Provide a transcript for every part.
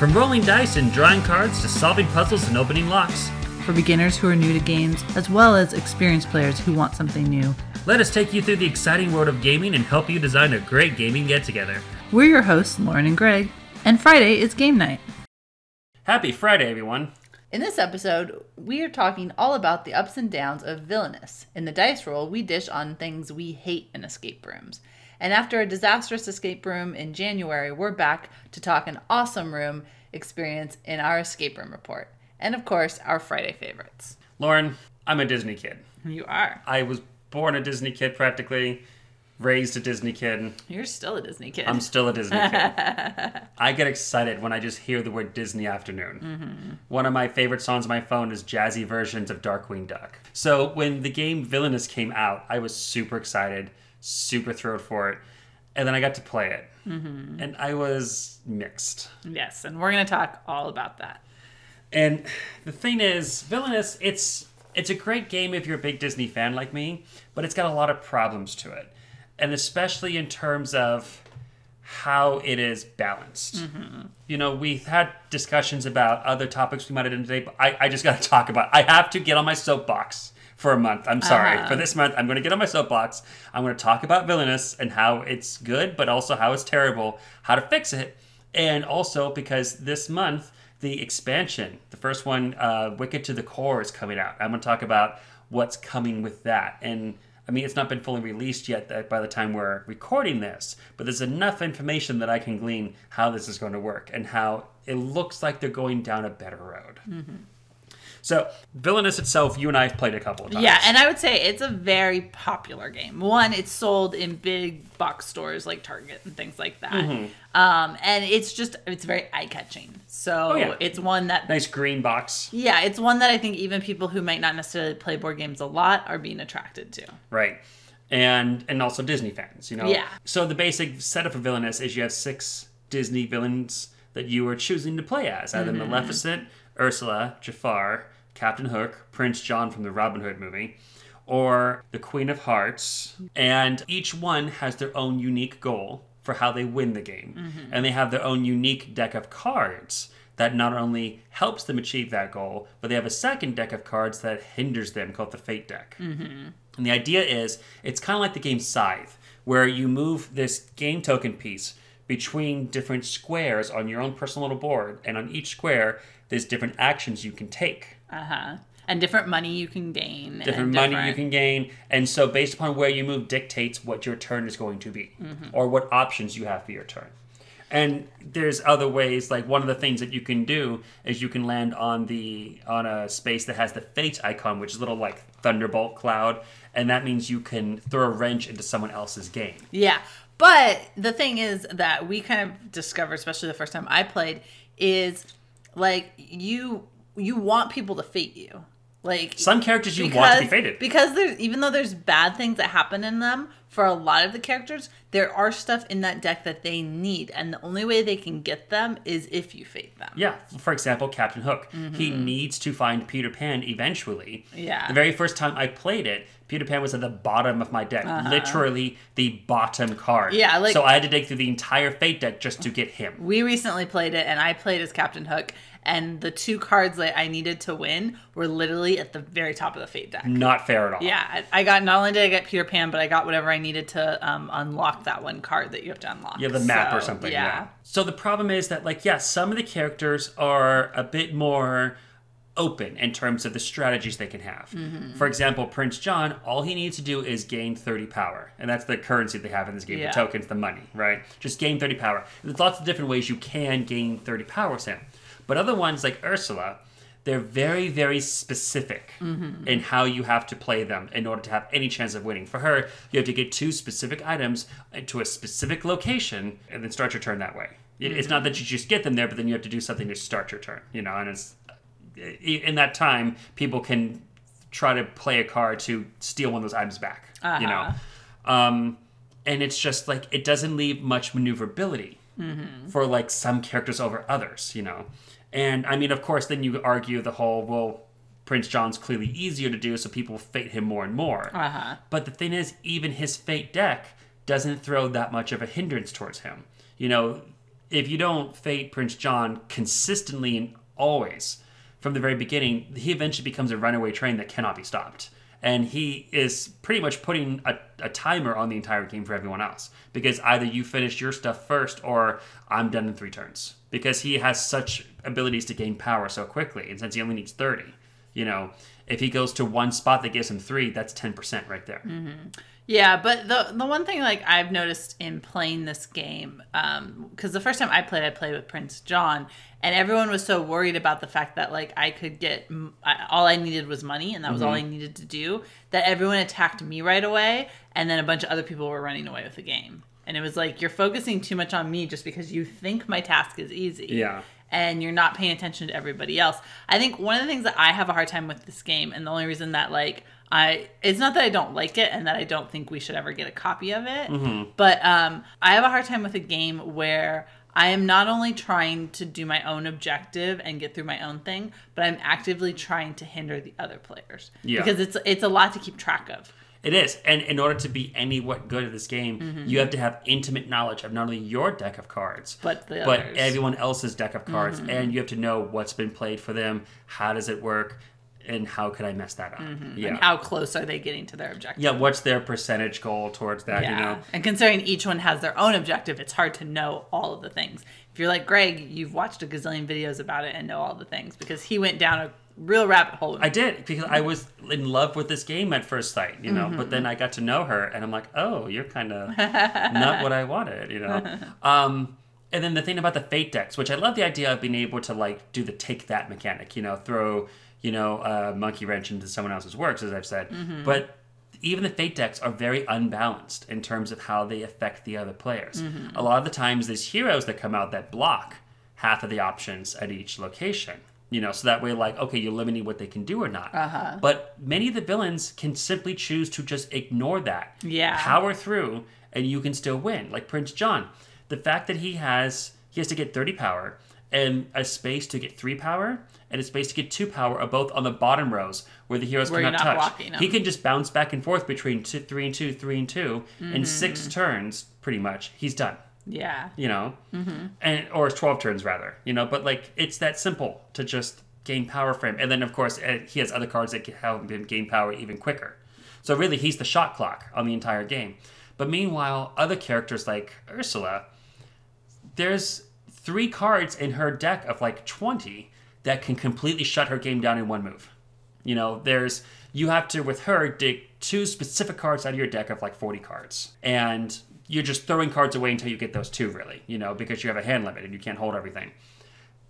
From rolling dice and drawing cards to solving puzzles and opening locks, For beginners who are new to games, as well as experienced players who want something new. let us take you through the exciting world of gaming and help you design a great gaming get together. We're your hosts, Lauren and Greg, and Friday is game night. Happy Friday, everyone! In this episode, we are talking all about the ups and downs of villainous. In the dice roll, we dish on things we hate in escape rooms. And after a disastrous escape room in January, we're back to talk an awesome room experience in our escape room report. And of course, our Friday favorites. Lauren, I'm a Disney kid. You are. I was born a Disney kid practically, raised a Disney kid. You're still a Disney kid. I'm still a Disney kid. I get excited when I just hear the word Disney afternoon. Mm-hmm. One of my favorite songs on my phone is jazzy versions of Darkwing Duck. So when the game Villainous came out, I was super excited, super thrilled for it. And then I got to play it. Mm-hmm. And I was mixed. yes, and we're going to talk all about that. And the thing is, Villainous, it's it's a great game if you're a big Disney fan like me, but it's got a lot of problems to it. And especially in terms of how it is balanced. Mm-hmm. You know, we've had discussions about other topics we might have done today, but I, I just got to talk about I have to get on my soapbox for a month. I'm sorry. Uh-huh. For this month, I'm going to get on my soapbox. I'm going to talk about Villainous and how it's good, but also how it's terrible, how to fix it. And also because this month, the expansion, the first one, uh, Wicked to the Core, is coming out. I'm going to talk about what's coming with that. And I mean, it's not been fully released yet that- by the time we're recording this, but there's enough information that I can glean how this is going to work and how it looks like they're going down a better road. So, Villainous itself, you and I have played a couple of times. Yeah, and I would say it's a very popular game. One, it's sold in big box stores like Target and things like that. Um, and it's just it's very eye catching. So Mm-hmm. Oh, yeah. it's one that nice green box. yeah, it's one that I think even people who might not necessarily play board games a lot are being attracted to. Right. And and also Disney fans, you know. Yeah. So the basic setup for villainous is you have six Disney villains that you are choosing to play as, either Mm-hmm. Maleficent, Ursula, Jafar, Captain Hook, Prince John from the Robin Hood movie, or the Queen of Hearts, and each one has their own unique goal for how they win the game. Mm-hmm. And they have their own unique deck of cards that not only helps them achieve that goal, but they have a second deck of cards that hinders them called the Fate deck. And the idea is it's kind of like the game Scythe, where you move this game token piece between different squares on your own personal little board, and on each square, there's different actions you can take. Uh huh. And different money you can gain. and Different money you can gain, and so based upon where you move dictates what your turn is going to be, Mm-hmm. or what options you have for your turn. And there's other ways, like one of the things that you can do is you can land on the on a space that has the fate icon, which is a little like thunderbolt cloud, and that means you can throw a wrench into someone else's game. Yeah. But the thing is that we kind of discovered, especially the first time I played, is like you you want people to fate you. Like Some characters you want to be because- fated. Because there's even though there's bad things that happen in them, for a lot of the characters, there are stuff in that deck that they need, and the only way they can get them is if you fate them. Yeah, for example, Captain Hook. He needs to find Peter Pan eventually. Mm-hmm. Yeah. The very first time I played it, Peter Pan was at the bottom of my deck, literally the bottom card. Uh-huh. Yeah, like- so I had to dig through the entire Fate deck just to get him. We recently played it, and I played as Captain Hook, and the two cards that I needed to win were literally at the very top of the fate deck. Not fair at all. Yeah, I I got not only did I get Peter Pan, but I got whatever I needed to um, unlock that one card that you have to unlock. Yeah, the map or something. Yeah. Yeah. So the problem is that, like, yeah, some of the characters are a bit more open in terms of the strategies they can have. Mm-hmm. For example, Prince John, all he needs to do is gain 30 power. And that's the currency they have in this game, Yeah. the tokens, the money, right? Just gain 30 power. There's lots of different ways you can gain 30 power with him. But other ones like Ursula, they're very, very specific Mm-hmm. in how you have to play them in order to have any chance of winning. For her, you have to get two specific items to a specific location and then start your turn that way. It- It's not that you just get them there, but then you have to do something to start your turn. You know, and it's in that time people can try to play a card to steal one of those items back. You know, Uh-huh. um, and it's just like it doesn't leave much maneuverability for like some characters over others. You know, and I mean, of course, then you argue the whole well. Prince John's clearly easier to do, so people fate him more and more. Uh-huh. But the thing is, even his fate deck doesn't throw that much of a hindrance towards him. You know, if you don't fate Prince John consistently and always from the very beginning, he eventually becomes a runaway train that cannot be stopped. And he is pretty much putting a, a timer on the entire game for everyone else because either you finish your stuff first or I'm done in three turns because he has such abilities to gain power so quickly. And since he only needs 30, you know, if he goes to one spot that gives him three, that's 10% right there. Mm-hmm. Yeah, but the the one thing like I've noticed in playing this game, um, because the first time I played, I played with Prince John, and everyone was so worried about the fact that like I could get I, all I needed was money, and that was all I mm-hmm. needed to do. That everyone attacked me right away, and then a bunch of other people were running away with the game. And it was like you're focusing too much on me just because you think my task is easy Yeah. And you're not paying attention to everybody else. I think one of the things that I have a hard time with this game, and the only reason that like I, it's not that I don't like it and that I don't think we should ever get a copy of it, but um, I have a hard time with a game where I am not only trying to do my own objective and get through my own thing, but I'm actively trying to hinder the other players Yeah. because it's it's a lot to keep track of. It is. And in order to be any what good at this game, mm-hmm. you have to have intimate knowledge of not only your deck of cards, But the but everyone else's deck of cards. Mm-hmm. And you have to know what's been played for them, how does it work, and how could I mess that up? Mm-hmm. Yeah. And how close are they getting to their objective? yeah, what's their percentage goal towards that, you know? And considering each one has their own objective, it's hard to know all of the things. If you're like Greg, you've watched a gazillion videos about it and know all the things because he went down a real rabbit hole. I did because I was in love with this game at first sight, you know. But mm-hmm. then I got to know her, and I'm like, oh, you're kind of not what I wanted, you know. Um, and then the thing about the fate decks, which I love the idea of being able to like do the take that mechanic, you know, throw you know a monkey wrench into someone else's works, as I've said. Mm-hmm. But even the fate decks are very unbalanced in terms of how they affect the other players. Mm-hmm. A lot of the times, there's heroes that come out that block half of the options at each location. You know, so that way, like, okay, you're limiting what they can do or not. Uh-huh. But many of the villains can simply choose to just ignore that. Yeah. Power through, and you can still win. Like Prince John, the fact that he has he has to get 30 power and a space to get three power and a space to get two power are both on the bottom rows where the heroes Where cannot not touch. He can just bounce back and forth between two, three and two, three and 2 in six Mm-hmm. turns, pretty much. He's done yeah. you know, and or 12 turns rather, you know. But like it's that simple to just gain power frame, and then of course eh, he has other cards that can help him gain power even quicker. So really, he's the shot clock on the entire game. But meanwhile, other characters like Ursula, there's three cards in her deck of like 20 that can completely shut her game down in one move. You know, there's you have to with her dig two specific cards out of your deck of like 40 cards. And you're just throwing cards away until you get those two really, you know, because you have a hand limit and you can't hold everything.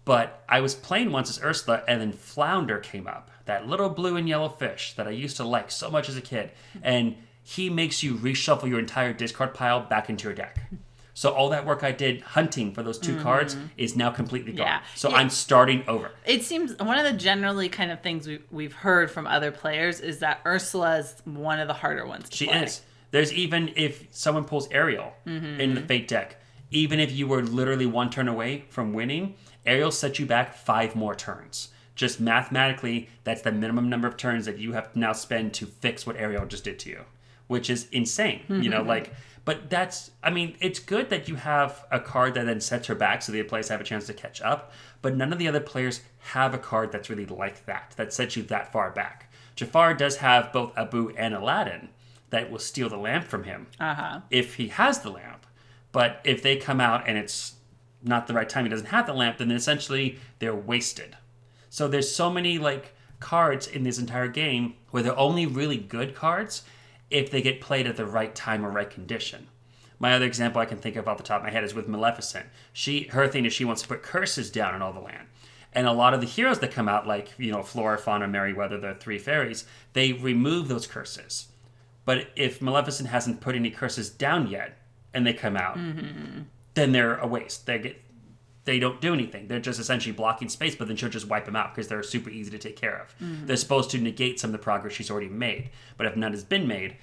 But I was playing once as Ursula, and then Flounder came up, that little blue and yellow fish that I used to like so much as a kid. And he makes you reshuffle your entire discard pile back into your deck. So all that work I did hunting for those 2 cards mm-hmm. is now completely gone. Yeah. So. I'm starting over. It seems one of the generally kind of things we, we've heard from other players is that Ursula is one of the harder ones to play. She play. is. There's even if someone pulls Ariel mm-hmm. in the fate deck, even if you were literally one turn away from winning, Ariel sets you back five more turns. Just mathematically, that's the minimum number of turns that you have to now spend to fix what Ariel just did to you, which is insane. You know, mm-hmm. like, but that's, I mean, it's good that you have a card that then sets her back so the other players have a chance to catch up, but none of the other players have a card that's really like that, that sets you that far back. Jafar does have both Abu and Aladdin that will steal the lamp from him Uh-huh. if he has the lamp. But if they come out and it's not the right time, he doesn't have the lamp, then essentially they're wasted. So there's so many like cards in this entire game where they're only really good cards if they get played at the right time or right condition. My other example I can think of off the top of my head is with Maleficent. She her thing is she wants to put curses down on all the land. And a lot of the heroes that come out, like, you know, Flora, Fauna, Merryweather, the three fairies, they remove those curses. But if Maleficent hasn't put any curses down yet, and they come out, mm-hmm. then they're a waste. They get, they don't do anything. They're just essentially blocking space. But then she'll just wipe them out because they're super easy to take care of. Mm-hmm. They're supposed to negate some of the progress she's already made. But if none has been made,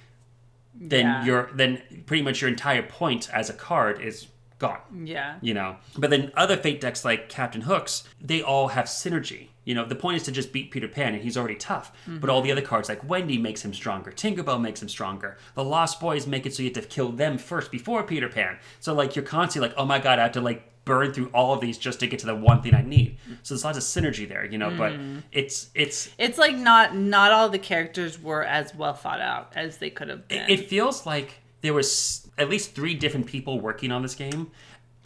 then Yeah. you're then pretty much your entire point as a card is gone. Yeah. You know, but then other fate decks like Captain Hooks, they all have synergy. You know, the point is to just beat Peter Pan, and he's already tough. But all the other cards, like Wendy, makes him stronger. Tinkerbell makes him stronger. The Lost Boys make it so you have to kill them first before Peter Pan. So like you're constantly like, oh my god, I have to like burn through all of these just to get to the one thing I need. So there's lots of synergy there, you know. But mm. it's it's It's like not not all the characters were as well thought out as they could have been. it feels like there was at least three different people working on this game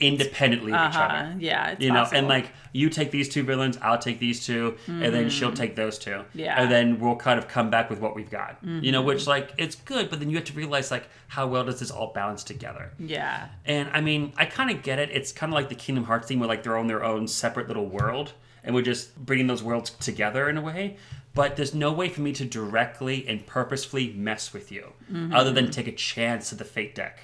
independently of each uh-huh. other. Yeah, it's you know, possible. and like you take these two villains, I'll take these 2 and then she'll take those two. Mm-hmm. Yeah. Mm-hmm. And then we'll kind of come back with what we've got. You know, which like it's good, but then you have to realize like how well does this all balance together? yeah. And I mean, I kind of get it. It's kind of like the Kingdom Hearts theme where like they're on their own separate little world and we're just bringing those worlds together in a way. But there's no way for me to directly and purposefully mess with you other than take a chance at the fate deck.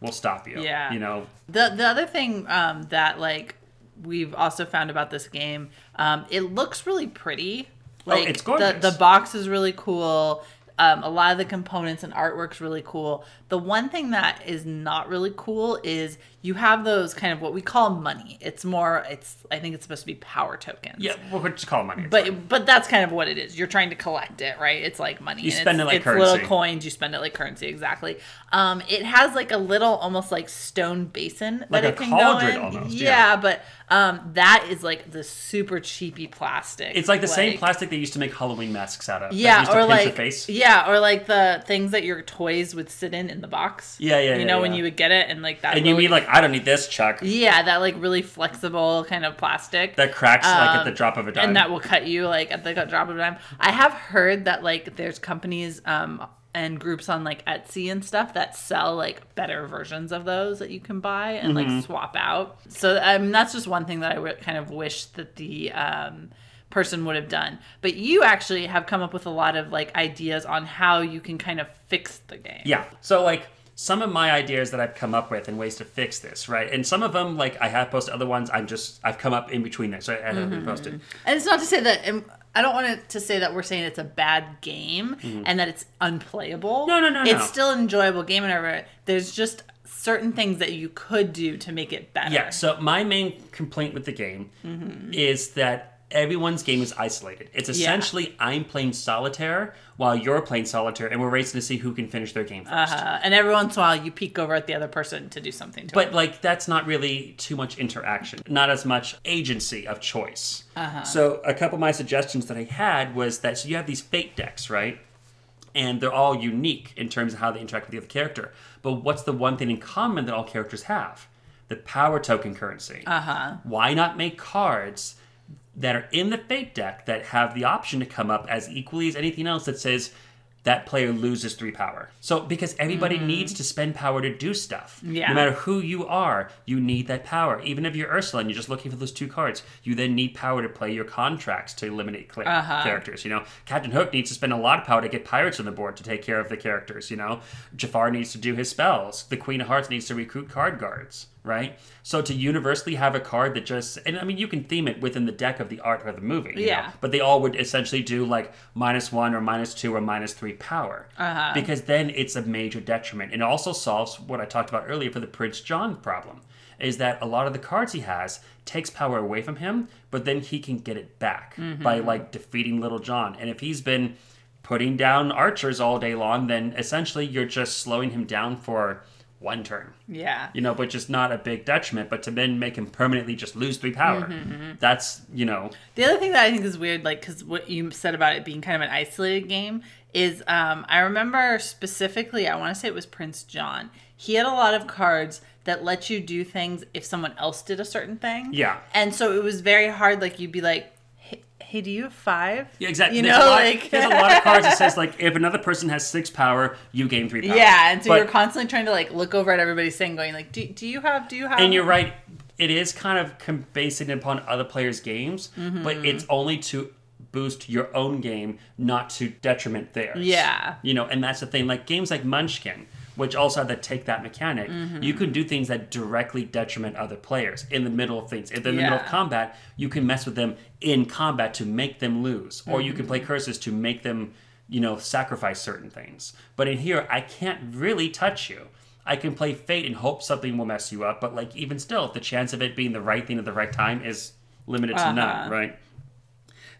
Will stop you. Yeah. You know, The the other thing um, that like we've also found about this game, um, it looks really pretty. Like Oh, it's the gorgeous. the box is really cool. Um, a lot of the components and artwork's really cool. The one thing that is not really cool is you have those kind of what we call money. It's more, it's I think it's supposed to be power tokens. yeah, we'll just call it money. It's fine. But but that's kind of what it is. You're trying to collect it, right? It's like money. You and spend it's, it like it's little coins. You spend it like currency, exactly. Um, it has like a little, almost like stone basin Like that it can go in. almost, yeah, yeah. but um, that is like the super cheapy plastic. it's like the same plastic they used to make Halloween masks out of. Yeah, or like yeah, or like the things that your toys would sit in in the box. Yeah, yeah, You yeah, know when you would get it and like that. And you mean like I don't need this, Chuck. yeah, that like really flexible kind of plastic That cracks like at Um, the drop of a dime. and that will cut you like at the drop of a dime. I have heard that like there's companies um and groups on like Etsy and stuff that sell like better versions of those that you can buy and Mm-hmm. like swap out. So um, that's just one thing that I w- kind of wish that the um person would have done. But you actually have come up with a lot of like ideas on how you can kind of fix the game. Yeah. So like some of my ideas that I've come up with and ways to fix this, right? And some of them like I have posted. Other ones I'm just I've come up in between there, so I haven't Mm-hmm. posted. And it's not to say that um, I don't want it to say that we're saying it's a bad game and that it's unplayable. Mm-hmm. No, no, no, It's no. still an enjoyable game and everything. There's just certain things that you could do to make it better. Yeah. So my main complaint with the game is that everyone's game is isolated. It's essentially I'm playing solitaire while you're playing solitaire, and we're racing to see who can finish their game first. Uh, and every once in a while, you peek over at the other person to do something to But like that's not really too much interaction, not as much agency of choice. So a couple of my suggestions that I had was that so you have these fate decks, right? And they're all unique in terms of how they interact with the other character. But what's the one thing in common that all characters have? The power token currency. Uh huh. Why not make cards that are in the fate deck that have the option to come up as equally as anything else that says that player loses three power. So because everybody mm-hmm. needs to spend power to do stuff. Yeah. No matter who you are, you need that power. Even if you're Ursula and you're just looking for those two cards, you then need power to play your contracts to eliminate cl- uh-huh. characters. You know, Captain Hook needs to spend a lot of power to get pirates on the board to take care of the characters. You know, Jafar needs to do his spells. The Queen of Hearts needs to recruit card guards. Right. So to universally have a card that just, and I mean, you can theme it within the deck of the art or the movie. you know, Yeah. but they all would essentially do like minus one or minus two or minus three power Uh-huh. because then it's a major detriment and it also solves what i talked about earlier for the prince john problem is that a lot of the cards he has takes power away from him but then he can get it back by Mm-hmm. like defeating little john and if he's been putting down archers all day long then essentially you're just slowing him down for one turn yeah. you know but just not a big detriment but to then make him permanently just lose three power Mm-hmm, that's you know The other thing that I think is weird, like, because what you said about it being kind of an isolated game, is um, I remember specifically, I want to say it was Prince John. He had a lot of cards that let you do things if someone else did a certain thing. Yeah. And so it was very hard. Like, you'd be like, hey, do you have five? Yeah, exactly. You there's know, a lot, like. there's a lot of cards that says like if another person has six power, you gain three power. Yeah, and so But- you're constantly trying to like look over at everybody's thing, going like, "Do, do you have? Do you have?" and you're right. It is kind of com- basing upon other players' games, Mm-hmm. but it's only to boost your own game, not to detriment theirs. Yeah. You know, and that's the thing. Like games like Munchkin, which also had to take that mechanic, Mm-hmm. you can do things that directly detriment other players in the middle of things. In the middle of combat, you can mess with them in combat to make them lose, or you can play Mm-hmm. curses to make them, you know, sacrifice certain things. But in here, I can't really touch you. I can play Fate and hope something will mess you up, but like even still, the chance of it being the right thing at the right time is limited to none, right?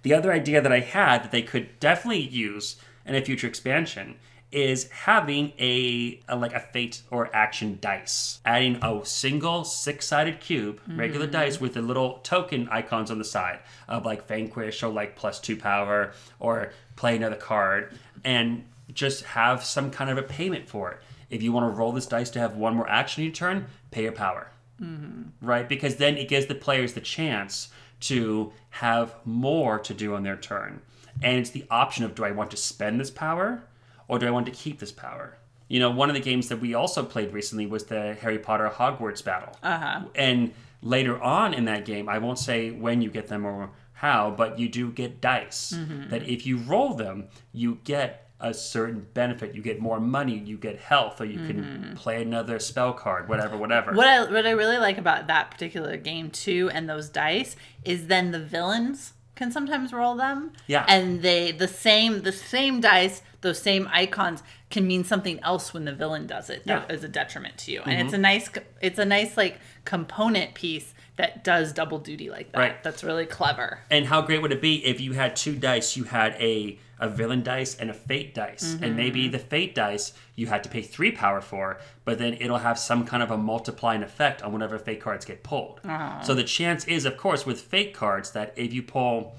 The other idea that I had that they could definitely use in a future expansion is having a, a like a fate or action dice. Adding a single six-sided cube regular mm-hmm. dice with the little token icons on the side of like vanquish or like plus two power or play another card and just have some kind of a payment for it. If you want to roll this dice to have one more action in your turn pay your power. Mm-hmm. Right? Because then it gives the players the chance to have more to do on their turn. And it's the option of do I want to spend this power or do I want to keep this power? You know, one of the games that we also played recently was the Harry Potter Hogwarts battle. Uh-huh. And later on in that game, I won't say when you get them or how, but you do get dice that if you roll them, you get a certain benefit. You get more money, you get health, or you can play another spell card, whatever, whatever. What I what I really like about that particular game too, and those dice, is then the villains can sometimes roll them. Yeah. And they the same the same dice, those same icons can mean something else when the villain does it that Yeah. is a detriment to you. And it's mm-hmm. a nice it's a nice like component piece that does double duty like that. Right. That's really clever. And how great would it be if you had two dice? You had a a villain dice and a fate dice, and mm-hmm. maybe the fate dice you had to pay three power for, but then it'll have some kind of a multiplying effect on whenever fate cards get pulled. Ah. So the chance is, of course, with fate cards that if you pull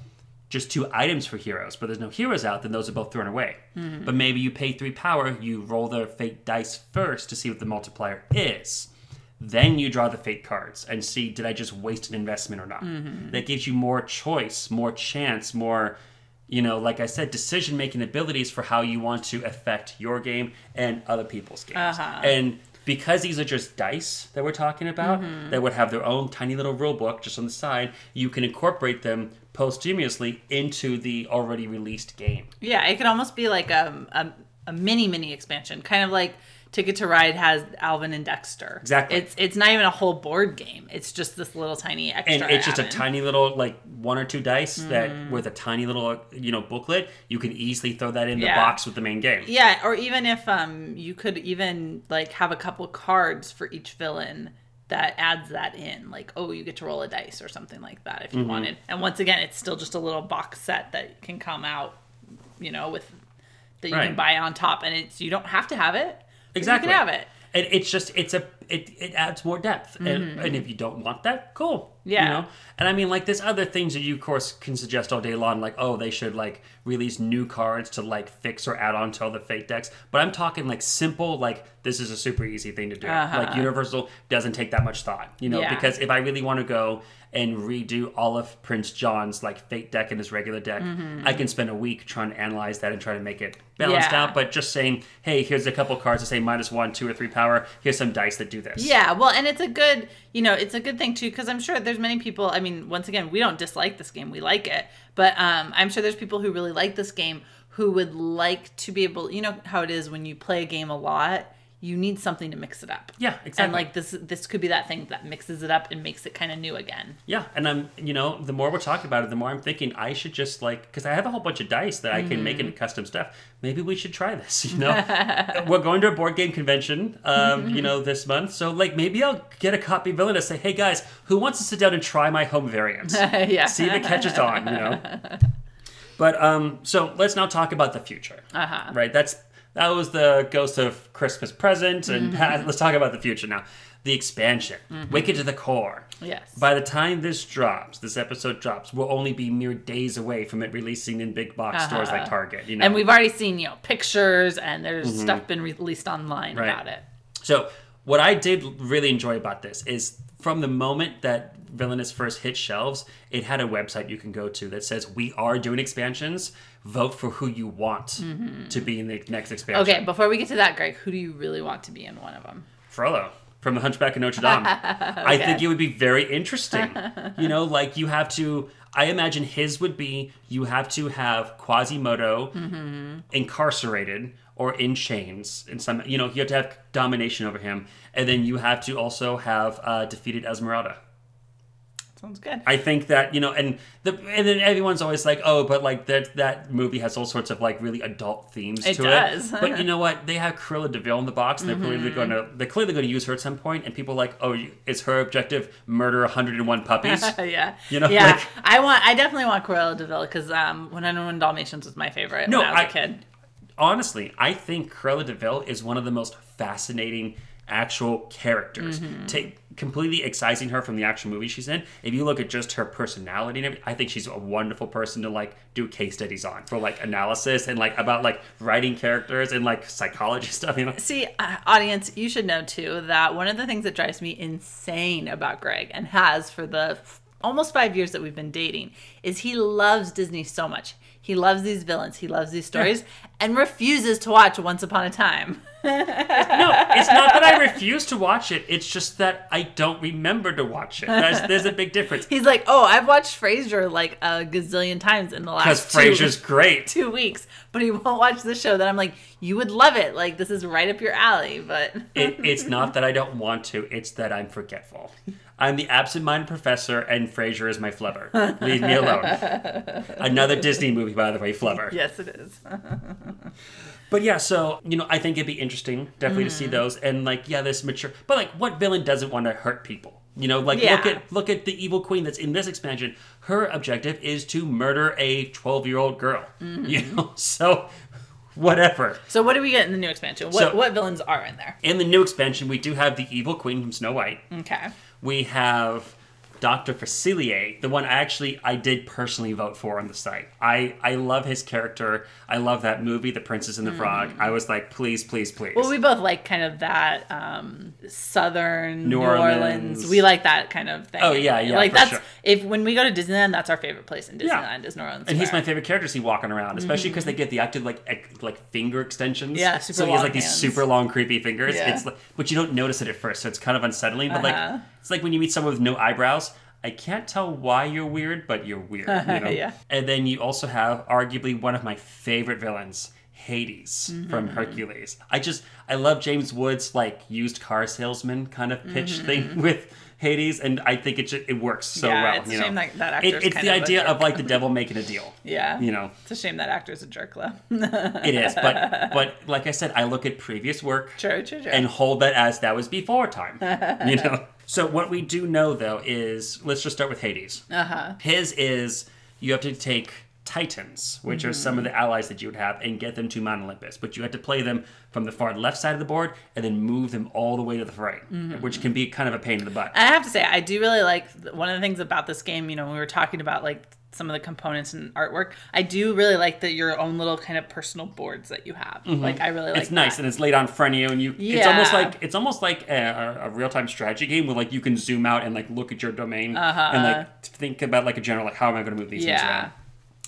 just two items for heroes, but there's no heroes out, then those are both thrown away. Mm-hmm. But maybe you pay three power, you roll the fate dice first to see what the multiplier is. Then you draw the fate cards and see did I just waste an investment or not. Mm-hmm. That gives you more choice, more chance, more, you know, like I said, decision making abilities for how you want to affect your game and other people's games. Uh-huh. And because these are just dice that we're talking about that would have their own tiny little rule book just on the side, you can incorporate them posthumously into the already released game. Yeah, it could almost be like a, a, a mini mini expansion, kind of like Ticket to Ride has Alvin and Dexter. Exactly. It's it's not even a whole board game. It's just this little tiny extra. and it's just a tiny little like one or two dice that with a tiny little you know booklet you can easily throw that in the box with the main game Yeah, or even if um you could even like have a couple cards for each villain that adds that in. Like, oh, you get to roll a dice or something like that if you Mm-hmm. wanted. And once again, it's still just a little box set that can come out, you know, with that you Right. can buy on top and it's you don't have to have it. Exactly You can have it. and it's just it's a it, it adds more depth and, and if you don't want that cool Yeah. you know and i mean like there's other things that you of course can suggest all day long like oh they should like release new cards to like fix or add on to all the fate decks but i'm talking like simple like this is a super easy thing to do like universal doesn't take that much thought you know Uh-huh. Yeah. because if i really want to go and redo all of prince john's like fate deck and his regular deck i can spend a week trying to analyze that and try to make it balanced Mm-hmm. Yeah. out but just saying hey here's a couple cards that say minus one two or three power here's some dice that do this Yeah, well, and it's a good, you know, it's a good thing too because I'm sure there's many people. I mean, once again, we don't dislike this game; we like it, but um, I'm sure there's people who really like this game who would like to be able, you know, how it is when you play a game a lot, you need something to mix it up. Yeah, exactly. And like this, this could be that thing that mixes it up and makes it kind of new again. Yeah, and I'm, you know, the more we're talking about it, the more I'm thinking I should just like, because I have a whole bunch of dice that I can make into custom stuff. Maybe we should try this. You know, we're going to a board game convention, um, you know, this month. So like, maybe I'll get a copy of Villainous. Say, hey guys, who wants to sit down and try my home variant? yeah. See if it catches on. You know. But um, so let's now talk about the future. Uh-huh. Right. That's that was the ghost of Christmas present, and Mm-hmm. let's talk about the future now. The expansion, Wicked to the core. Yes. By the time this drops, this episode drops, we'll only be mere days away from it releasing in big box stores like Target. You know, Uh-huh. and we've already seen, you know, pictures and there's stuff been released online Mm-hmm. Right. about it. So, what I did really enjoy about this is from the moment that Villainous first hit shelves, it had a website you can go to that says, We are doing expansions. Vote for who you want mm-hmm. to be in the next expansion. Okay, before we get to that, Greg, who do you really want to be in one of them? Frollo from The Hunchback of Notre Dame. I think it would be very interesting. you know, like you have to. I imagine his would be you have to have Quasimodo mm-hmm. incarcerated or in chains in some. You know, you have to have domination over him, and then you have to also have uh, defeated Esmeralda. Sounds good. I think that you know, and the and then everyone's always like, oh, but like that that movie has all sorts of like really adult themes It to does. Mm-hmm. it. But you know what? They have Cruella de Vil in the box, and they're clearly going to they're clearly going to use her at some point. And people are like, oh, is her objective murder 101 puppies? yeah. You know, yeah. like- I want. I definitely want Cruella de Vil because um, 101 Dalmatians was my favorite No, when I was a I- kid. Honestly, I think Cruella de Vil is one of the most fascinating actual characters. Mm-hmm. Take completely excising her from the actual movie she's in. If you look at just her personality and everything, I think she's a wonderful person to like do case studies on for like analysis and like about like writing characters and like psychology stuff. You know, See, uh, audience, you should know too that one of the things that drives me insane about Greg and has for the f- almost five years that we've been dating is he loves Disney so much. He loves these villains. He loves these stories and refuses to watch Once Upon a Time. no, it's not that I refuse to watch it. It's just that I don't remember to watch it. There's, there's a big difference. He's like, oh, I've watched Frasier like a gazillion times in the last two, Frasier's great. two weeks, but he won't watch the show. That I'm like, you would love it. Like this is right up your alley. But It, it's not that I don't want to, it's that I'm forgetful. I'm the absent minded professor, and Frasier is my flubber. Leave me alone. Another Disney movie, by the way, flubber. yes, it is. But yeah, so, you know, I think it'd be interesting, definitely, to Mm. see those. And, like, yeah, this mature. But, like, what villain doesn't want to hurt people? You know, like Yeah. look at look at the evil queen that's in this expansion. Her objective is to murder a twelve year old girl. Mm-hmm. You know, so whatever. So what do we get in the new expansion? What So- what villains are in there? In the new expansion, we do have the evil queen from Snow White. Okay. We have Dr. Facilier, the one I actually I did personally vote for on the site. I I love his character. I love that movie, The Princess and the Frog. I was like, please, please, please. Mm. Well, we both like kind of that um, southern New New, Orleans. Orleans. We like that kind of thing. Oh, yeah, yeah, Like that's sure. if when we go to Disneyland, that's our favorite place in Yeah. Disneyland is New Orleans. and he's my favorite character to see walking around, especially because they get the active like like finger extensions. Yeah, super so he has like these super long, creepy fingers. Yeah. It's like, but you don't notice it at first, so it's kind of unsettling. But Uh-huh. like, it's like when you meet someone with no eyebrows. I can't tell why you're weird, but you're weird. You know? Yeah. And then you also have arguably one of my favorite villains, Hades from Mm-hmm. Hercules. I just I love James Woods like used car salesman kind of pitch thing with Hades, and I think it ju- it works so Mm-hmm. Yeah, well. it's a you know? shame that- that It- it's the of idea of like the devil making a deal. Yeah. You know, It's a shame that actor's a jerk, though. it is, but but like I said, I look at previous work true, true, true. and hold that as that was before time. you know. So what we do know though is let's just start with Hades. uh-huh. His is you have to take Titans, which are some of the allies that you would have, and get them to Mount Olympus. But you had to play them from the far left side of the board and then move them all the way to the right, which can be kind of a pain in the butt. I have to say, I do really like one of the things about this game. You know, when we were talking about like some of the components and artwork, I do really like that your own little kind of personal boards that you have. Like, I really like. Mm-hmm. it's nice that. and it's laid on front of you and you Yeah. it's almost like it's almost like a, a real-time strategy game where like you can zoom out and like look at your domain and like think about like a general like how am i going to move these things Uh-huh. Yeah. around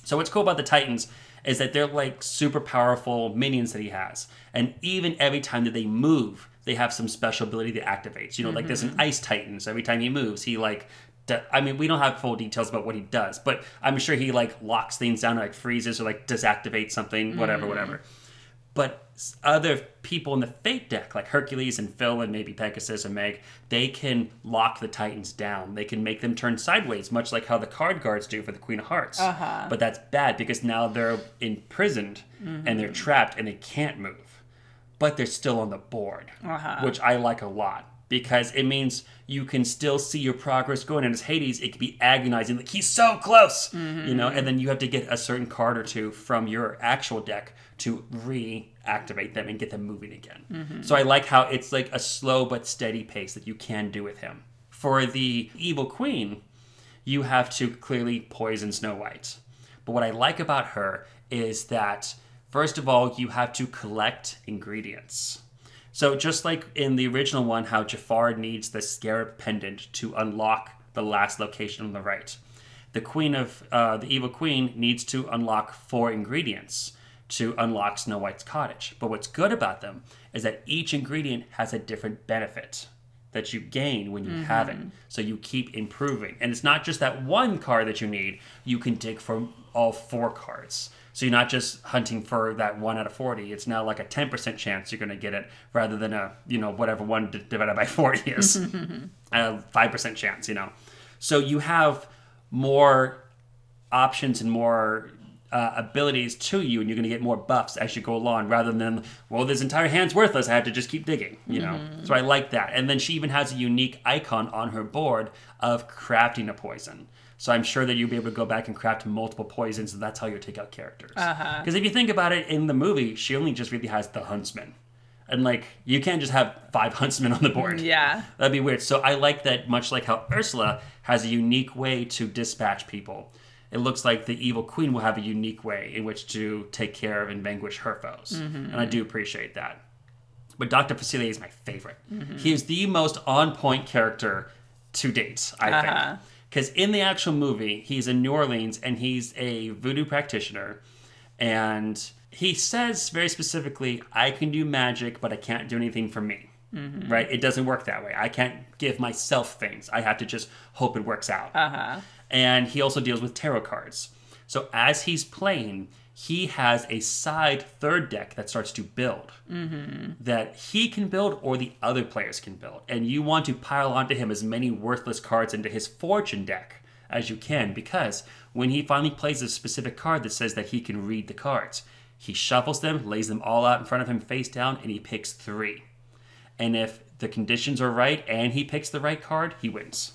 so what's cool about the titans is that they're like super powerful minions that he has and even every time that they move they have some special ability that activates you know like there's Mm-hmm. an ice titan so every time he moves he like I mean, we don't have full details about what he does, but I'm sure he like locks things down, or, like freezes, or like disactivates something, whatever, Mm. whatever. But other people in the Fate deck, like Hercules and Phil and maybe Pegasus and Meg, they can lock the Titans down. They can make them turn sideways, much like how the card guards do for the Queen of Hearts. Uh-huh. But that's bad because now they're imprisoned and they're trapped and they can't move. But they're still on the board, Uh-huh. which I like a lot because it means you can still see your progress going. And as Hades, it can be agonizing, like he's so close, you know. And then you have to get a certain card or two from your actual deck to reactivate them and get them moving again. So I like how it's like a slow but steady pace that you can do with him. For the evil queen, you have to clearly poison Snow White. But what I like about her is that, first of all, you have to collect ingredients. So just like in the original one, how Jafar needs the scarab pendant to unlock the last location on the right, the queen of uh, the evil queen needs to unlock four ingredients to unlock Snow White's cottage. But what's good about them is that each ingredient has a different benefit that you gain when you have it. So you keep improving. And it's not just that one card that you need, you can dig for all four cards. So you're not just hunting for that one out of 40. It's now like a 10% chance you're going to get it rather than a, you know, whatever one divided by 40 is. a 5% chance, you know. So you have more options and more uh, abilities to you, and you're going to get more buffs as you go along, rather than well, this entire hand's worthless. I have to just keep digging, you know. So I like that. And then she even has a unique icon on her board of crafting a poison. So I'm sure that you'll be able to go back and craft multiple poisons, and that's how you take out characters. Uh-huh. Because if you think about it, in the movie, she only just really has the huntsman, and like you can't just have five huntsmen on the board. Mm, yeah. That'd be weird. So I like that much like how Ursula has a unique way to dispatch people. It looks like the evil queen will have a unique way in which to take care of and vanquish her foes. Mm-hmm. And I do appreciate that. But Dr. Facilier is my favorite. Mm-hmm. He is the most on point character to date, I Uh-huh. think. Because in the actual movie, he's in New Orleans and he's a voodoo practitioner. And he says very specifically, I can do magic, but I can't do anything for me. Right? It doesn't work that way. I can't give myself things. I have to just hope it works out. Uh-huh. And he also deals with tarot cards. So as he's playing, he has a side third deck that starts to build mm-hmm. that he can build or the other players can build. And you want to pile onto him as many worthless cards into his fortune deck as you can because when he finally plays a specific card that says that he can read the cards, he shuffles them, lays them all out in front of him face down, and he picks three. And if the conditions are right and he picks the right card, he wins.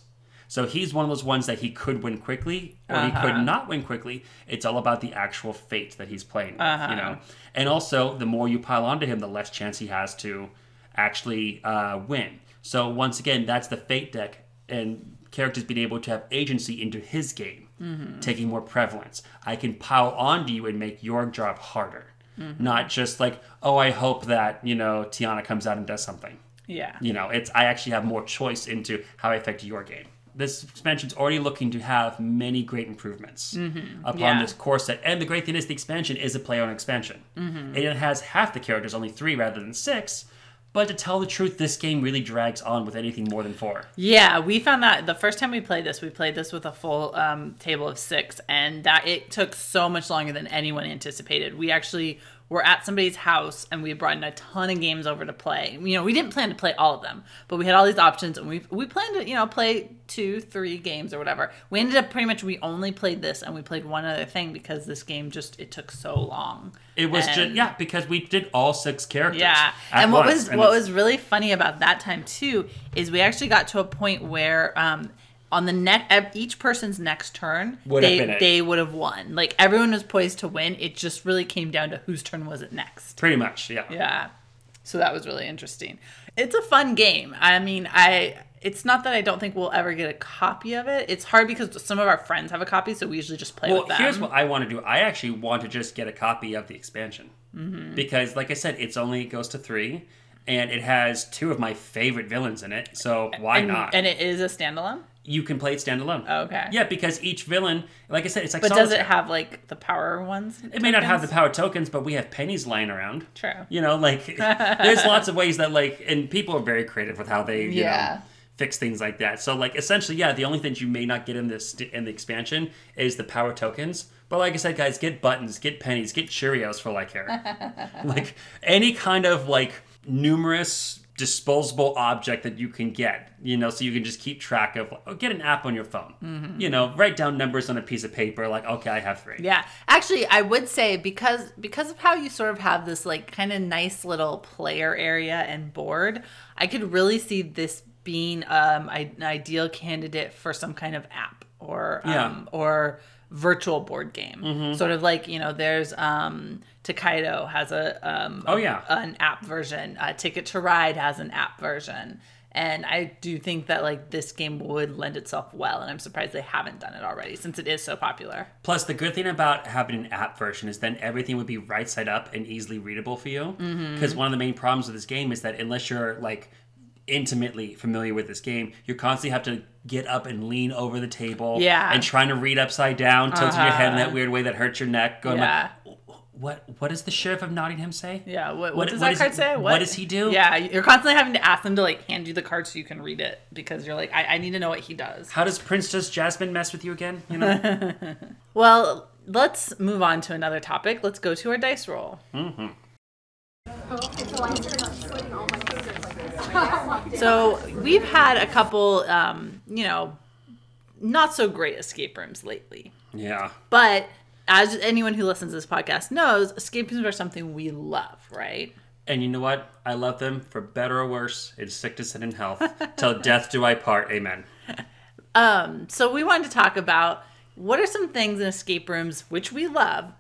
So he's one of those ones that he could win quickly or he could uh-huh. not win quickly. It's all about the actual fate that he's playing, with, you know. And also, the more you pile onto him, the less chance he has to actually uh, win. So once again, that's the fate deck and characters being able to have agency into his game, mm-hmm. taking more prevalence. I can pile onto you and make your job harder, mm-hmm. not just like, oh, I hope that you know Tiana comes out and does something Yeah. you know it's i actually have more choice into how i affect your game this expansion's already looking to have many great improvements upon Yeah. this core set. And the great thing is the expansion is a player on expansion. And it has half the characters only three rather than six. But to tell the truth this game really drags on with anything more than four. Yeah, we found that the first time we played this, we played this with a full um, table of six, and that it took so much longer than anyone anticipated. We actually were at somebody's house and we brought in a ton of games over to play. You know, we didn't plan to play all of them, but we had all these options, and we we planned to you know play two, three games or whatever. We ended up pretty much we only played this, and we played one other thing because this game just it took so long. it was just yeah because we did all six characters yeah, and what once, was and what was really funny about that time too is we actually got to a point where um, on the next each person's next turn Would they they would have won. Like everyone was poised to win. It just really came down to whose turn was it next. pretty much yeah Yeah, so that was really interesting. It's a fun game. I mean, I. It's not that I don't think we'll ever get a copy of it. It's hard because some of our friends have a copy, so we usually just play Well, with them. here's what I want to do. I actually want to just get a copy of the expansion Mm-hmm. because, like I said, it's only goes to three, and it has two of my favorite villains in it. So why and, not? And it is a standalone. You can play it standalone. Okay. Yeah, because each villain, like I said, it's like. But does it have like the power ones? It may not have the power tokens, but we have pennies lying around. True. You know, like there's lots of ways that like, and people are very creative with how they, you Yeah. know, fix things like that. So like, essentially, yeah, the only things you may not get in this in the expansion is the power tokens. But like I said, guys, get buttons, get pennies, get Cheerios for like here, like any kind of like numerous disposable object that you can get you know so you can just keep track of oh, get an app on your phone you know write down numbers on a piece of paper like okay i have three Yeah, actually, I would say because because of how you sort of have this like kind of nice little player area and board, I could really see this being um, an ideal candidate for some kind of app or um, Yeah. Mm-hmm. or virtual board game. Sort of like you know, there's um, Tokaido has a um, Oh, yeah. an app version. Uh, Ticket to Ride has an app version. And I do think that like this game would lend itself well, and I'm surprised they haven't done it already since it is so popular. Plus, the good thing about having an app version is then everything would be right side up and easily readable for you. Mm-hmm. Because one of the main problems with this game is that unless you're like intimately familiar with this game, you constantly have to get up and lean over the table. Yeah. Uh-huh. And trying to read upside down, tilting your head in that weird way that hurts your neck. Going Yeah. like, what? What does the sheriff of Nottingham say? Yeah, what, what, What- does what that is card he- say? what does he do? Yeah, you're constantly having to ask them to like hand you the card so you can read it because you're like, I, I need to know what he does. How does Princess Jasmine mess with you again? You know. Well, let's move on to another topic. Let's go to our dice roll. So we've had a couple, um, you know, not so great escape rooms lately. Yeah. But as anyone who listens to this podcast knows, escape rooms are something we love, right? And you know what? I love them for better or worse, in sickness and in health. Till death do I part. Amen. Um, So we wanted to talk about what are some things in escape rooms which we love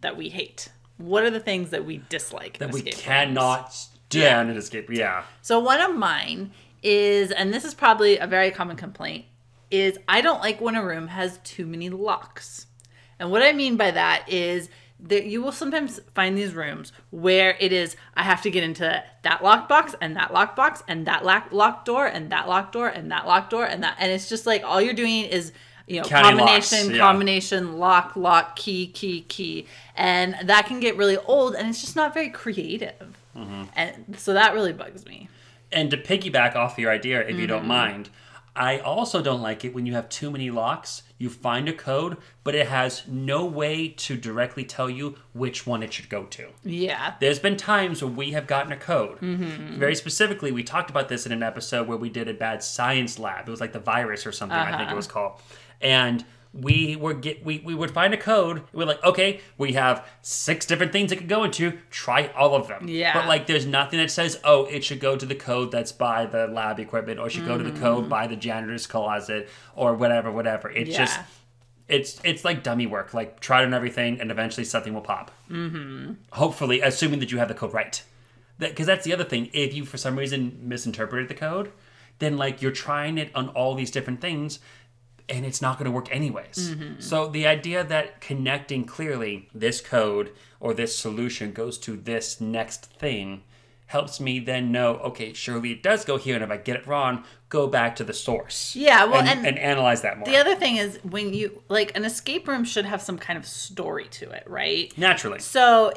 that we hate. What are the things that we dislike? in That we escape rooms? Cannot stand an escape. Yeah. So one of mine is, and this is probably a very common complaint, is I don't like when a room has too many locks. And what I mean by that is that you will sometimes find these rooms where it is I have to get into that lock box and that lock box and that lock lock door and that lock door and that lock door and that and it's just like all you're doing is you know locks, combination yeah. combination lock lock key key key and that can get really old and it's just not very creative. Mm-hmm. And so that really bugs me. And to piggyback off your idea, if you Mm-hmm. don't mind, I also don't like it when you have too many locks. You find a code, but it has no way to directly tell you which one it should go to. Yeah. There's been times where we have gotten a code. Mm-hmm. Very specifically, we talked about this in an episode where we did a bad science lab. It was like the virus or something, I Uh-huh. think it was called. And we were get we, we would find a code. We're like, okay, we have six different things it could go into. Try all of them. Yeah. But like, there's nothing that says, oh, it should go to the code that's by the lab equipment, or it should go to the Mm. code by the janitor's closet, or whatever, whatever. It's Yeah. just it's it's like dummy work. Like try it on everything, and eventually something will pop. Mm-hmm. Hopefully, assuming that you have the code right. Because that's the other thing. If you for some reason misinterpreted the code, then like you're trying it on all these different things, and it's not going to work anyways. Mm-hmm. So the idea that connecting clearly this code or this solution goes to this next thing helps me then know okay surely it does go here and if i get it wrong go back to the source Yeah, well, and, and- and analyze that more The other thing is when you like an escape room should have some kind of story to it, right? naturally So,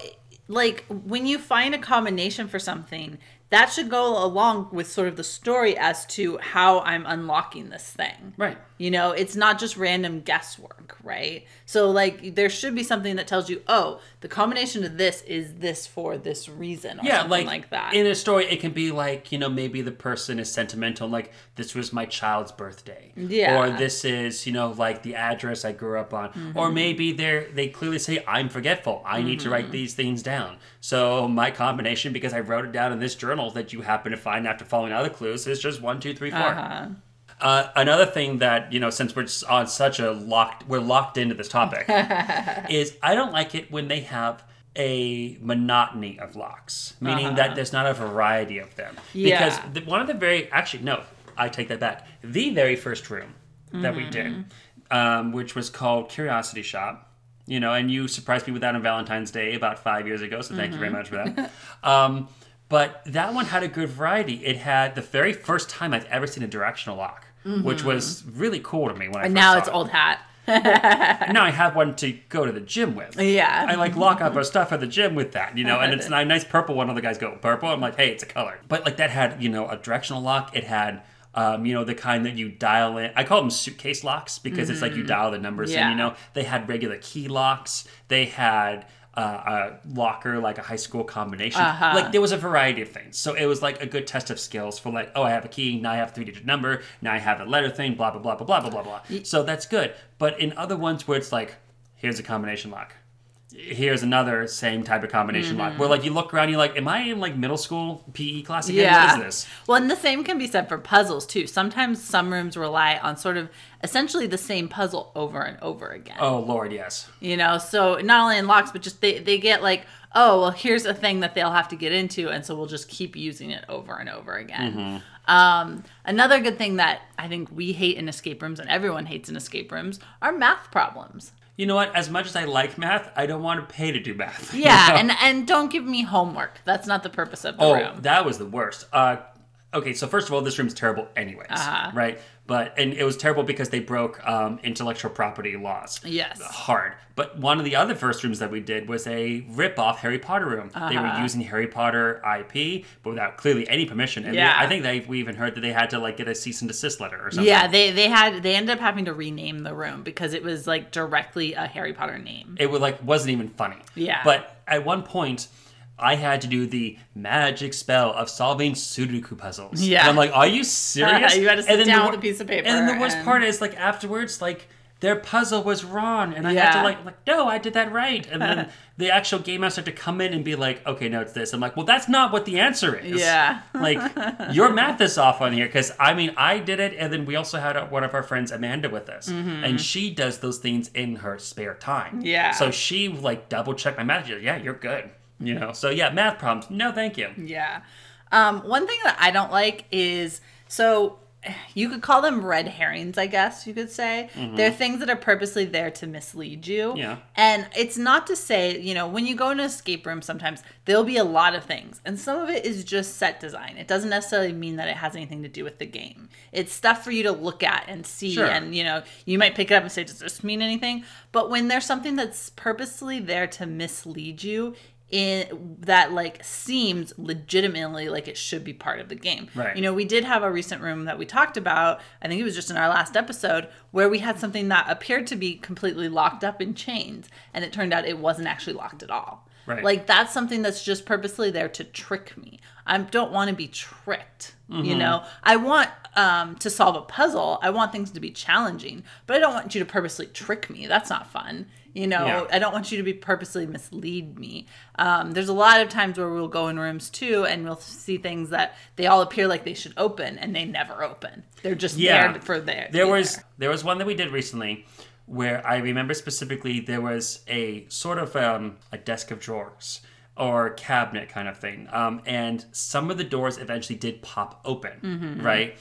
like when you find a combination for something, that should go along with sort of the story as to how I'm unlocking this thing. Right. You know, it's not just random guesswork, right? So, like, there should be something that tells you, oh, the combination of this is this for this reason, or yeah something like, like, that. in a story it can be like you know maybe the person is sentimental like this was my child's birthday Yeah. or this is you know like the address i grew up on Mm-hmm. or maybe they're they clearly say i'm forgetful i need to write these things down so my combination because i wrote it down in this journal that you happen to find after following other clues is just one two three four. uh-huh. Uh, another thing that you know, since we're on such a locked, we're locked into this topic, is I don't like it when they have a monotony of locks, meaning that there's not a variety of them. Yeah. Because the, one of the very, actually, no, I take that back. The very first room that we did, um, which was called Curiosity Shop, you know, and you surprised me with that on Valentine's Day about five years ago, so thank you very much for that. um, but that one had a good variety. It had the very first time I've ever seen a directional lock, which was really cool to me when I And now it's it. old hat. And now I have one to go to the gym with. Yeah. I like lock up our stuff at the gym with that, you know, and it's a nice purple one. All the guys go purple. I'm like, hey, it's a color. But like that had, you know, a directional lock. It had, um, you know, the kind that you dial in. I call them suitcase locks because it's like you dial the numbers in. You know, they had regular key locks. They had uh, a locker, like a high school combination. Uh-huh. Like there was a variety of things. So it was like a good test of skills for like, oh, I have a key, now I have a three digit number, now I have a letter thing, blah, blah, blah, blah, blah, blah, blah. So that's good. But in other ones where it's like, here's a combination lock here's another same type of combination lock where like you look around you're like am i in like middle school pe class again Yeah. what is this Well, and the same can be said for puzzles too. Sometimes some rooms rely on sort of essentially the same puzzle over and over again. oh lord yes You know, so not only in locks, but just they, they get like, oh, well, here's a thing that they'll have to get into. And so we'll just keep using it over and over again. Um, another good thing that I think we hate in escape rooms and everyone hates in escape rooms are math problems. You know what as much as i like math i don't want to pay to do math you Yeah, know? and, and don't give me homework. That's not the purpose of the Oh, room. that was the worst. Uh, okay, so first of all, this room's terrible, anyways, Uh-huh. right? But and it was terrible because they broke um, intellectual property laws. Yes. hard. But one of the other first rooms that we did was a rip-off Harry Potter room. They Uh-huh. were using Harry Potter IP, but without clearly any permission. And they- Yeah. I think they we even heard that they had to like get a cease and desist letter or something. Yeah, they they had they ended up having to rename the room because it was like directly a Harry Potter name. it was like wasn't even funny. Yeah. But at one point, I had to do the magic spell of solving Sudoku puzzles. Yeah. And I'm like, are you serious? You had to sit down the with a piece of paper And then the worst and- part is like afterwards, like their puzzle was wrong, and I had to like, like, no, I did that right. And then the actual game master had to come in and be like, okay, no, it's this. I'm like, well, that's not what the answer is. Yeah. like your math is off on here because I mean I did it, and then we also had one of our friends Amanda with us, and she does those things in her spare time. Mm-hmm. Yeah. So she like double checked my math. Like, yeah, you're good. You know. So yeah, math problems. No, thank you. Yeah. Um, one thing that I don't like is so you could call them red herrings, I guess you could say. They're things that are purposely there to mislead you. Mm-hmm. Yeah. And it's not to say, you know, when you go in an escape room, sometimes there'll be a lot of things, and some of it is just set design. It doesn't necessarily mean that it has anything to do with the game. It's stuff for you to look at and see, Sure. and you know, you might pick it up and say, "Does this mean anything?" But when there's something that's purposely there to mislead you, in that like seems legitimately like it should be part of the game. Right. You know, we did have a recent room that we talked about. I think it was just in our last episode where we had something that appeared to be completely locked up in chains, and it turned out it wasn't actually locked at all. Right. Like that's something that's just purposely there to trick me. I don't want to be tricked. You Mm-hmm. know, I want um, to solve a puzzle. I want things to be challenging, but I don't want you to purposely trick me. That's not fun. You know, Yeah. I don't want you to be purposely mislead me. Um, there's a lot of times where we'll go in rooms too, and we'll see things that they all appear like they should open, and they never open. They're just Yeah. there for there. There be was there. there was one that we did recently where I remember specifically there was a sort of um, a desk of drawers or cabinet kind of thing, um, and some of the doors eventually did pop open, Mm-hmm. right?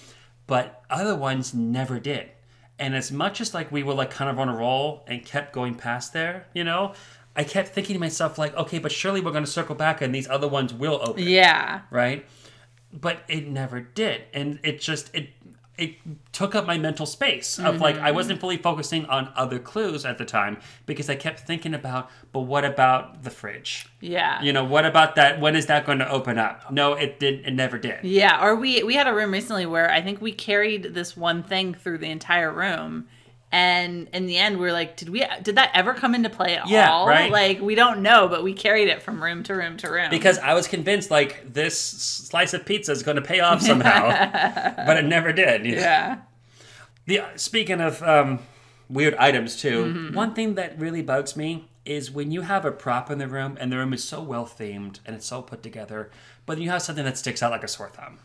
But other ones never did. And as much as like we were like kind of on a roll and kept going past there, you know, I kept thinking to myself like, okay, but surely we're going to circle back and these other ones will open yeah. right? But it never did, and it just it it took up my mental space of mm-hmm, like I mm-hmm. wasn't fully focusing on other clues at the time because I kept thinking about, but what about the fridge? Yeah. You know, what about that? When is that going to open up? No, it didn't. It never did. Yeah, or we we had a room recently where I think we carried this one thing through the entire room, and in the end we are like, did we did that ever come into play at Yeah, all? right. Like we don't know, but we carried it from room to room to room Because I was convinced like this slice of pizza is going to pay off somehow, but it never did. yeah, The speaking of um, weird items too, Mm-hmm. one thing that really bugs me is when you have a prop in the room and the room is so well themed and it's so put together, but you have something that sticks out like a sore thumb.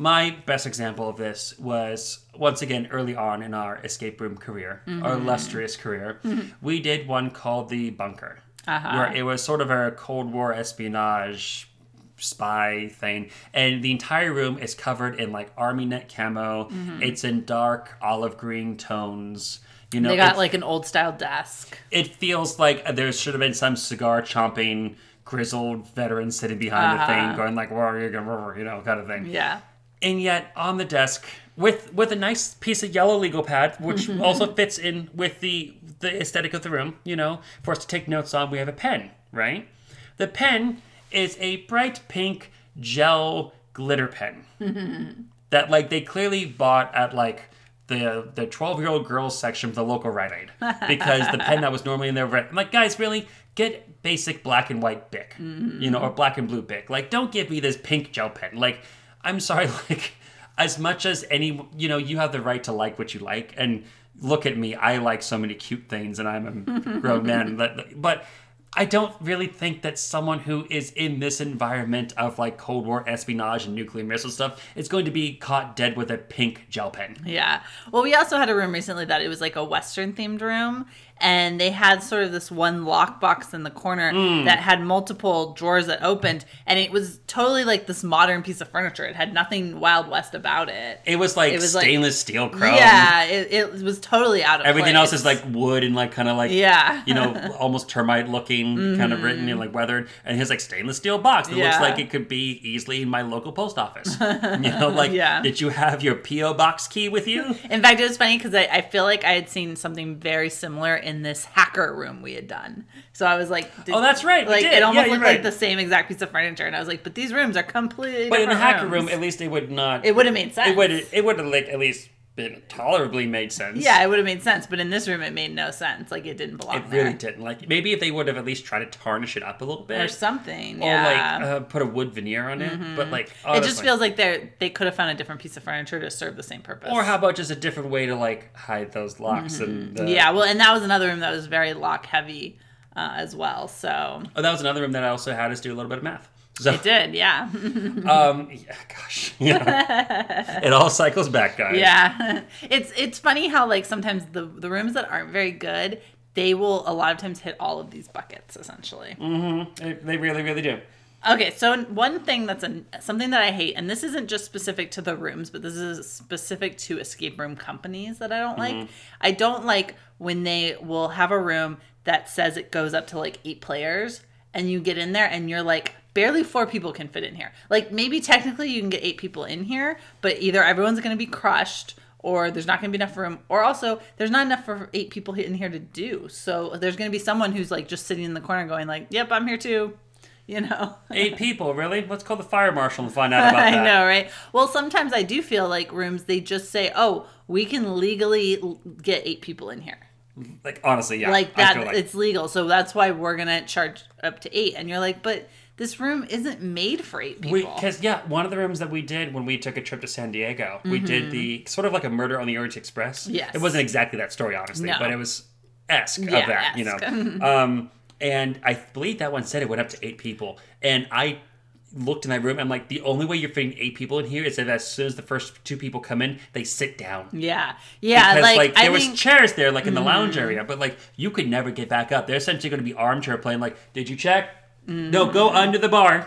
My best example of this was once again early on in our escape room career, our Mm-hmm. illustrious career. We did one called the Bunker, where it was sort of a Cold War espionage spy thing and the entire room is covered in like army net camo Mm-hmm. it's in dark olive green tones you know they got like an old style desk. it feels like there should have been some cigar chomping grizzled veteran sitting behind the thing going like where are you going you know kind of thing Yeah, and yet on the desk with with a nice piece of yellow legal pad which mm-hmm. also fits in with the the aesthetic of the room you know for us to take notes on. We have a pen right? The pen is a bright pink gel glitter pen mm-hmm. that like they clearly bought at like the the 12 year old girls section of the local Rite Aid because the pen that was normally in there. I'm like guys really? Get basic black and white bic you know mm-hmm. or black and blue bic. Like don't give me this pink gel pen. Like I'm sorry like as much as any you know you have the right to like what you like and look at me I like so many cute things and I'm a grown man but but I don't really think that someone who is in this environment of like Cold War espionage and nuclear missile stuff is going to be caught dead with a pink gel pen. yeah. Well, we also had a room recently that it was like a Western themed room, and they had sort of this one lockbox in the corner Hmm. that had multiple drawers that opened, and it was totally like this modern piece of furniture. It had nothing Wild West about it. It was like It was like- stainless steel chrome. Yeah, it, it was totally out of Everything else is like wood and like kind of like Yeah. you know, almost termite looking, kind of written and like weathered. And his like stainless steel box that looks like it could be easily in my local post office. you know, like Yeah. did you have your PO box key with you? In fact, it was funny because I, I feel like I had seen something very similar in this hacker room we had done. So I was like, did- Oh, that's right, we Like did. it almost Yeah, looked like the same exact piece of furniture, and I was like, but these rooms are completely. But in the hacker room, at least it would not. it would have made sense. It would. It would have like at least been tolerably made sense. Yeah, it would have made sense, but in this room, it made no sense. Like it didn't belong It there. really didn't. Like maybe if they would have at least tried to tarnish it up a little bit, or something. or yeah. like uh, put a wood veneer on it. But like it honestly, just feels like they they could have found a different piece of furniture to serve the same purpose. Or how about just a different way to like hide those locks and the, Mm-hmm. yeah, well, and that was another room that was very lock heavy uh, as well. So Oh, that was another room that I also had us do a little bit of math. So it did, yeah, um, yeah, gosh, yeah, it all cycles back, guys. yeah. It's it's funny how like sometimes the the rooms that aren't very good, they will a lot of times hit all of these buckets essentially. They, they really, really do. Okay, so one thing that's a, something that I hate, and this isn't just specific to the rooms, but this is specific to escape room companies that I don't like. I don't like when they will have a room that says it goes up to like eight players, and you get in there and you're like, barely four people can fit in here. Like maybe technically you can get eight people in here, but either everyone's going to be crushed. Or there's not going to be enough room, or also there's not enough for eight people in here to do. So there's going to be someone who's like just sitting in the corner, going like, "Yep, I'm here too," you know. Eight people, really? Let's call the fire marshal and find out about I that. know, right? Well, sometimes I do feel like rooms they just say, "Oh, we can legally l- get eight people in here." Like honestly, yeah. like that, like it's legal, so that's why we're gonna charge up to eight. And you're like, "But this room isn't made for eight people." because yeah, one of the rooms that we did when we took a trip to San Diego, we did the sort of like a Murder on the Orient Express. Mm-hmm. Yes. it wasn't exactly that story, honestly, No. but it was esque Yeah, of that, you know. um, and I believe that one said it went up to eight people, and I looked in that room. I'm like, the only way you're fitting eight people in here is that as soon as the first two people come in, they sit down. yeah, yeah, Because like, like, I there was think, Mm-hmm. chairs there, like in the lounge area, but like you could never get back up. They're essentially going to be armchair playing. Like, did you check? No, go under the bar.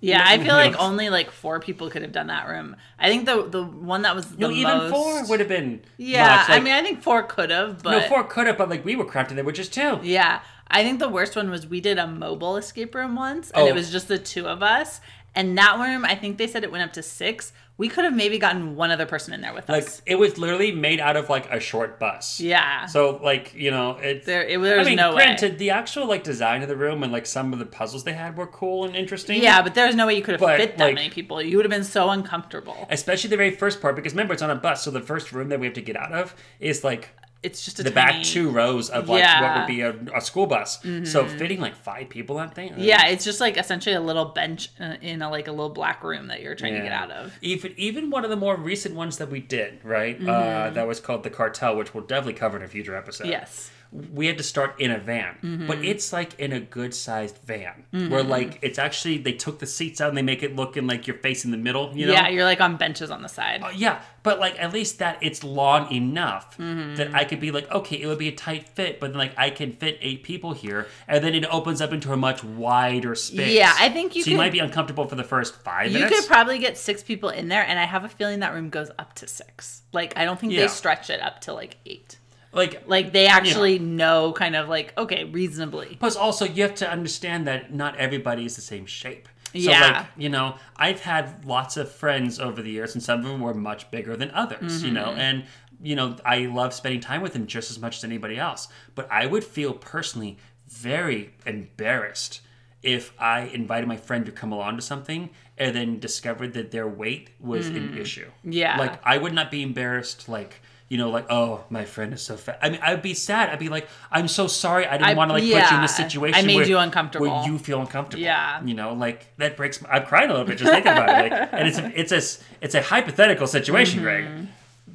yeah, I feel like only like four people could have done that room. I think the the one that was the No, even most, four would have been. Yeah, much. I mean, I think four could have, but no, four could have, but like we were cramped in there with just two. Yeah. I think the worst one was we did a mobile escape room once and Oh. it was just the two of us. And that room, I think they said it went up to six. We could have maybe gotten one other person in there with Like us. Like it was literally made out of like a short bus. Yeah. So like you know it's There- it- there was I mean, no way. granted, the actual like design of the room and like some of the puzzles they had were cool and interesting. yeah, but there's no way you could have But, fit that like- many people. You would have been so uncomfortable. Especially the very first part because remember it's on a bus, so the first room that we have to get out of is like It's just a the tiny, back two rows of like what Yeah. Mm-hmm. would be a, a school bus. So fitting like five people on that thing. Yeah, it's just like essentially a little bench uh, in a like a little black room that you're trying to get out of. Even even one of the more recent ones that we did, right? Mm-hmm. Uh, that was called the Cartel, which we'll definitely cover in a future episode. Yes. We had to start in a van, Mm-hmm. but it's like in a good sized van where like it's actually they took the seats out and they make it look in like you're facing the middle. You know? Yeah, you're like on benches on the side. Yeah, but like at least that it's long enough Mm-hmm. that I could be like, okay, it would be a tight fit, but then like I can fit eight people here, and then it opens up into a much wider space. Yeah, I think you so you might be uncomfortable for the first five You minutes. could probably get six people in there, and I have a feeling that room goes up to six. Like, I don't think Yeah. they stretch it up to like eight. Like Like, they actually know kind of like, okay, reasonably. Plus, also you have to understand that not everybody is the same shape. So, Yeah. like, you know, I've had lots of friends over the years, and some of them were much bigger than others, you know, Mm-hmm. and, you know, I love spending time with them just as much as anybody else. But I would feel personally very embarrassed if I invited my friend to come along to something and then discovered that their weight was an issue. Mm-hmm. Yeah. Like, I would not be embarrassed, like, you know, like, oh, my friend is so fat. I mean, I'd be sad. I'd be like, I'm so sorry. I didn't want to like put you in yeah. this situation. I made where, you uncomfortable. Where you feel uncomfortable. Yeah. You know, like that breaks. My, I'm crying a little bit just thinking about it. Like, and it's a, it's a it's a hypothetical situation, Greg. Mm-hmm.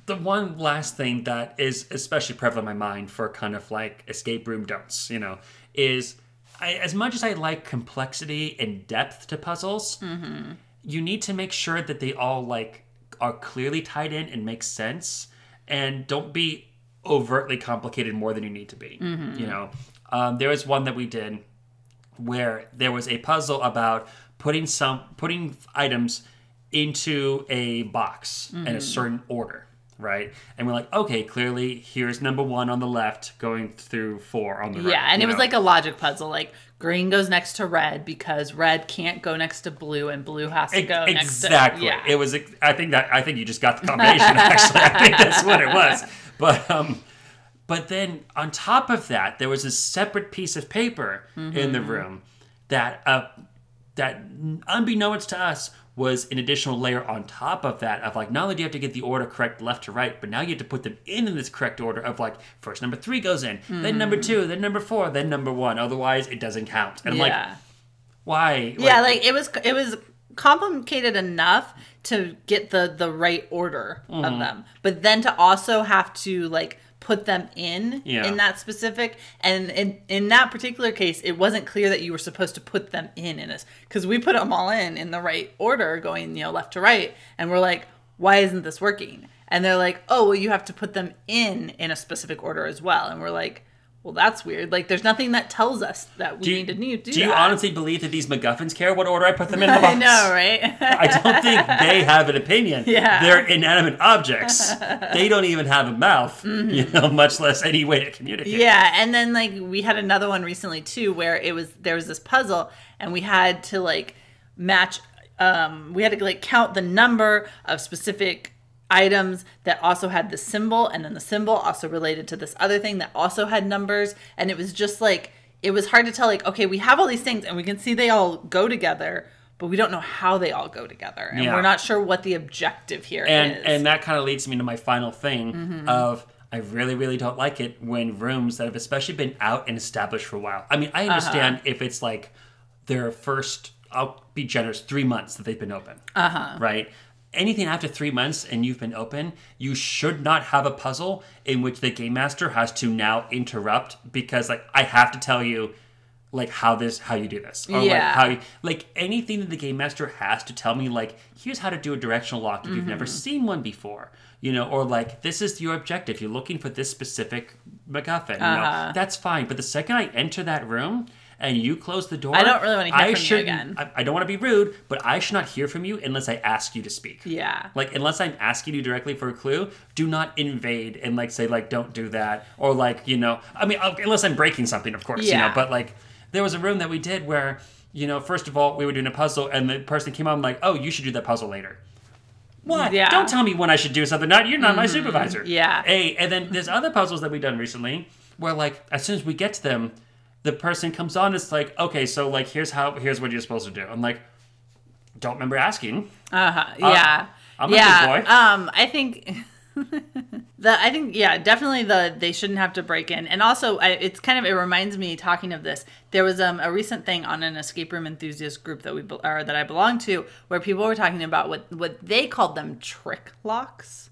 The one last thing that is especially prevalent in my mind for kind of like escape room don'ts, you know, is I, as much as I like complexity and depth to puzzles, Mm-hmm. you need to make sure that they all like are clearly tied in and make sense and don't be overtly complicated more than you need to be you know? Um, there was one that we did where there was a puzzle about putting some putting items into a box in a certain order right? And we're like okay clearly here's number one on the left going through four on the right Yeah, and it was like a logic puzzle. Like, green goes next to red because red can't go next to blue, and blue has to go next to. exactly. Yeah. It was. I think that. I think you just got the combination. actually, I think that's what it was. But um, but then on top of that, there was a separate piece of paper in the Mm-hmm. room that uh that unbeknownst to us was an additional layer on top of that of like not only do you have to get the order correct left to right, but now you have to put them in in this correct order of like first number three goes in, then number two, then number four, then number one. Otherwise, it doesn't count. And I'm like, yeah. why? yeah, like it was it was complicated enough to get the the right order Mm-hmm. of them, but then to also have to like put them in Yeah. in that specific and in in that particular case it wasn't clear that you were supposed to put them in in this because we put them all in in the right order going you know left to right and we're like why isn't this working and they're like oh well you have to put them in in a specific order as well and we're like well that's weird like there's nothing that tells us that we do you, need to need do, do you that. honestly believe that these MacGuffins care what order I put them in the box? I know, right? I don't think they have an opinion. Yeah. They're inanimate objects. They don't even have a mouth, you know, much less any way to communicate. Mm-hmm. Yeah, and then like we had another one recently too where it was there was this puzzle and we had to like match um we had to like count the number of specific items that also had the symbol and then the symbol also related to this other thing that also had numbers and it was just like it was hard to tell like okay we have all these things and we can see they all go together but we don't know how they all go together and Yeah. we're not sure what the objective here is. and and that kind of leads me to my final thing Mm-hmm. of I really really don't like it when rooms that have especially been out and established for a while. I mean, I understand Uh-huh. if it's like their first I'll be generous 3 months that they've been open. Uh-huh. Right? Anything after 3 months and you've been open, you should not have a puzzle in which the game master has to now interrupt because like I have to tell you like how this how you do this or like Yeah. how you like anything that the game master has to tell me like here's how to do a directional lock if you've never Mm-hmm. seen one before you know or like this is your objective you're looking for this specific macguffin you Uh-huh. know that's fine but the second i enter that room and you close the door I don't really wanna hear I from you again. I, I don't want to be rude but i should not hear from you unless i ask you to speak yeah. like unless I'm asking you directly for a clue, do not invade and like say like don't do that or like you know I mean unless I'm breaking something of course you Yeah. know but like there was a room that we did where you know first of all we were doing a puzzle and the person came out and like oh you should do that puzzle later. What? Yeah. Don't tell me when I should do something. Not you're not my mm-hmm. supervisor. Yeah. Hey, and then there's other puzzles that we've done recently where like as soon as we get to them, the person comes on. It's like okay, so like here's how here's what you're supposed to do. I'm like, don't remember asking. Uh-huh. Yeah. I'm a yeah. good boy. Um, I think the I think yeah, definitely the they shouldn't have to break in. And also I, it's kind of it reminds me talking of this. There was um a recent thing on an escape room enthusiast group that we or that I belong to where people were talking about what what they called them trick locks.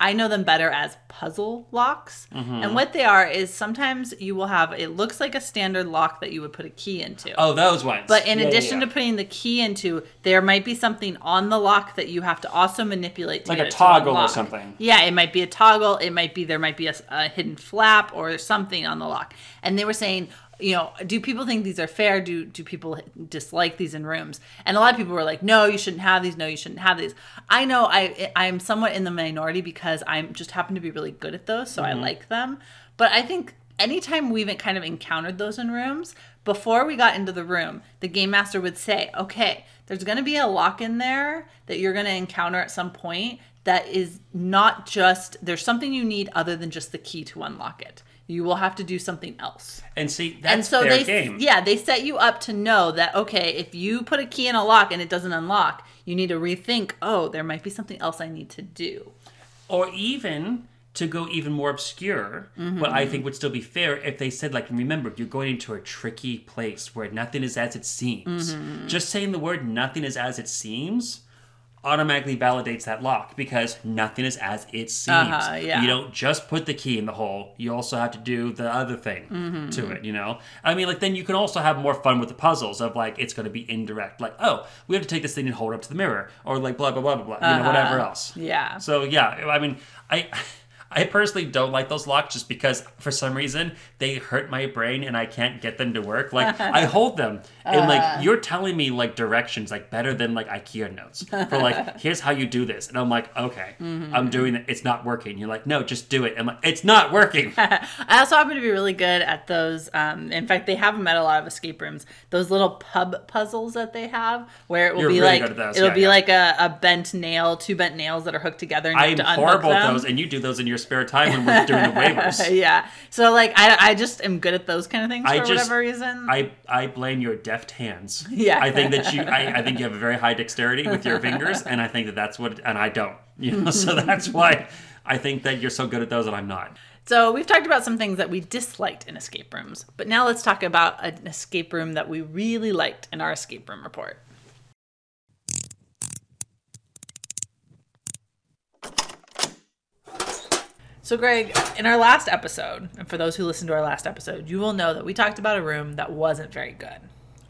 I know them better as puzzle locks. Mm-hmm. And what they are is sometimes you will have it looks like a standard lock that you would put a key into. Oh, those ones. But in Yeah, addition yeah. to putting the key into, there might be something on the lock that you have to also manipulate to Like get a it to toggle or something. Yeah, it might be a toggle. It might be there might be a, a hidden flap or something on the lock. And they were saying, you know, do people think these are fair? Do do people dislike these in rooms? And a lot of people were like, no, you shouldn't have these. No, you shouldn't have these. I know I I'm somewhat in the minority because I'm just happen to be really good at those, so I mm-hmm. like them. But I think anytime we've kind of encountered those in rooms, before we got into the room, the game master would say, okay, there's going to be a lock in there that you're going to encounter at some point that is not just, there's something you need other than just the key to unlock it. You will have to do something else. And see, that's and so their they, game. yeah, they set you up to know that, okay, if you put a key in a lock and it doesn't unlock, you need to rethink, oh, there might be something else I need to do. Or even to go even more obscure, what I think would still be fair if they said, like, remember, you're going into a tricky place where nothing is as it seems. Mm-hmm. Just saying the word nothing is as it seems automatically validates that lock because nothing is as it seems. Uh-huh, yeah. You don't just put the key in the hole, you also have to do the other thing to it, you know? I mean, like, then you can also have more fun with the puzzles of, like, it's going to be indirect. Like, oh, we have to take this thing and hold it up to the mirror, or, like, blah, blah, blah, blah, blah, you know, whatever else. Yeah. So yeah, I mean, I I personally don't like those locks just because for some reason they hurt my brain and I can't get them to work. Like I hold them and Uh. like you're telling me like directions like better than like IKEA notes for like here's how you do this and I'm like okay Mm-hmm. I'm doing it it's not working. You're like no just do it. I'm like it's not working. I also happen to be really good at those. Um, in fact, they have them at a lot of escape rooms. Those little pub puzzles that they have, where it will You're be really like good at those, it'll yeah, be yeah. like a, a bent nail, two bent nails that are hooked together. And you I'm have to horrible at those and you do those in your spare time when we're doing the waivers. yeah. So like I, I just am good at those kind of things for just- whatever reason. I, I blame your deft hands. Yeah. I think that you I, I think you have a very high dexterity with your fingers, and I think that that's what and I don't. You know, so that's why I think that you're so good at those and I'm not. so we've talked about some things that we disliked in escape rooms, but now let's talk about an escape room that we really liked in our escape room report. So, Greg, in our last episode, and for those who listened to our last episode, you will know that we talked about a room that wasn't very good.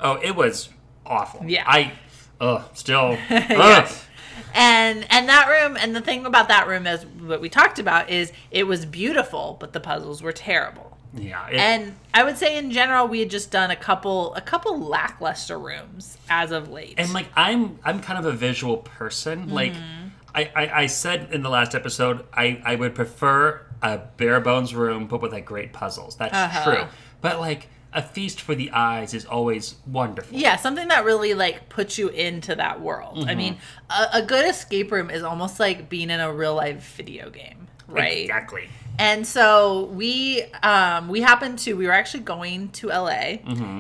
Oh, it was awful. Yeah. I ugh, still Yeah. ugh. And and that room and the thing about that room is what we talked about is it was beautiful, but the puzzles were terrible. Yeah. it- And I would say in general we had just done a couple a couple lackluster rooms as of late. and like I'm I'm kind of a visual person. Like Mm-hmm. I, I, I said in the last episode, I, I would prefer a bare bones room but with like great puzzles. That's Uh-huh. true. But like a feast for the eyes is always wonderful. yeah, something that really like puts you into that world. I mean, Mm-hmm. a, a good escape room is almost like being in a real life video game, right? Exactly. And so we um we happened to we were actually going to LA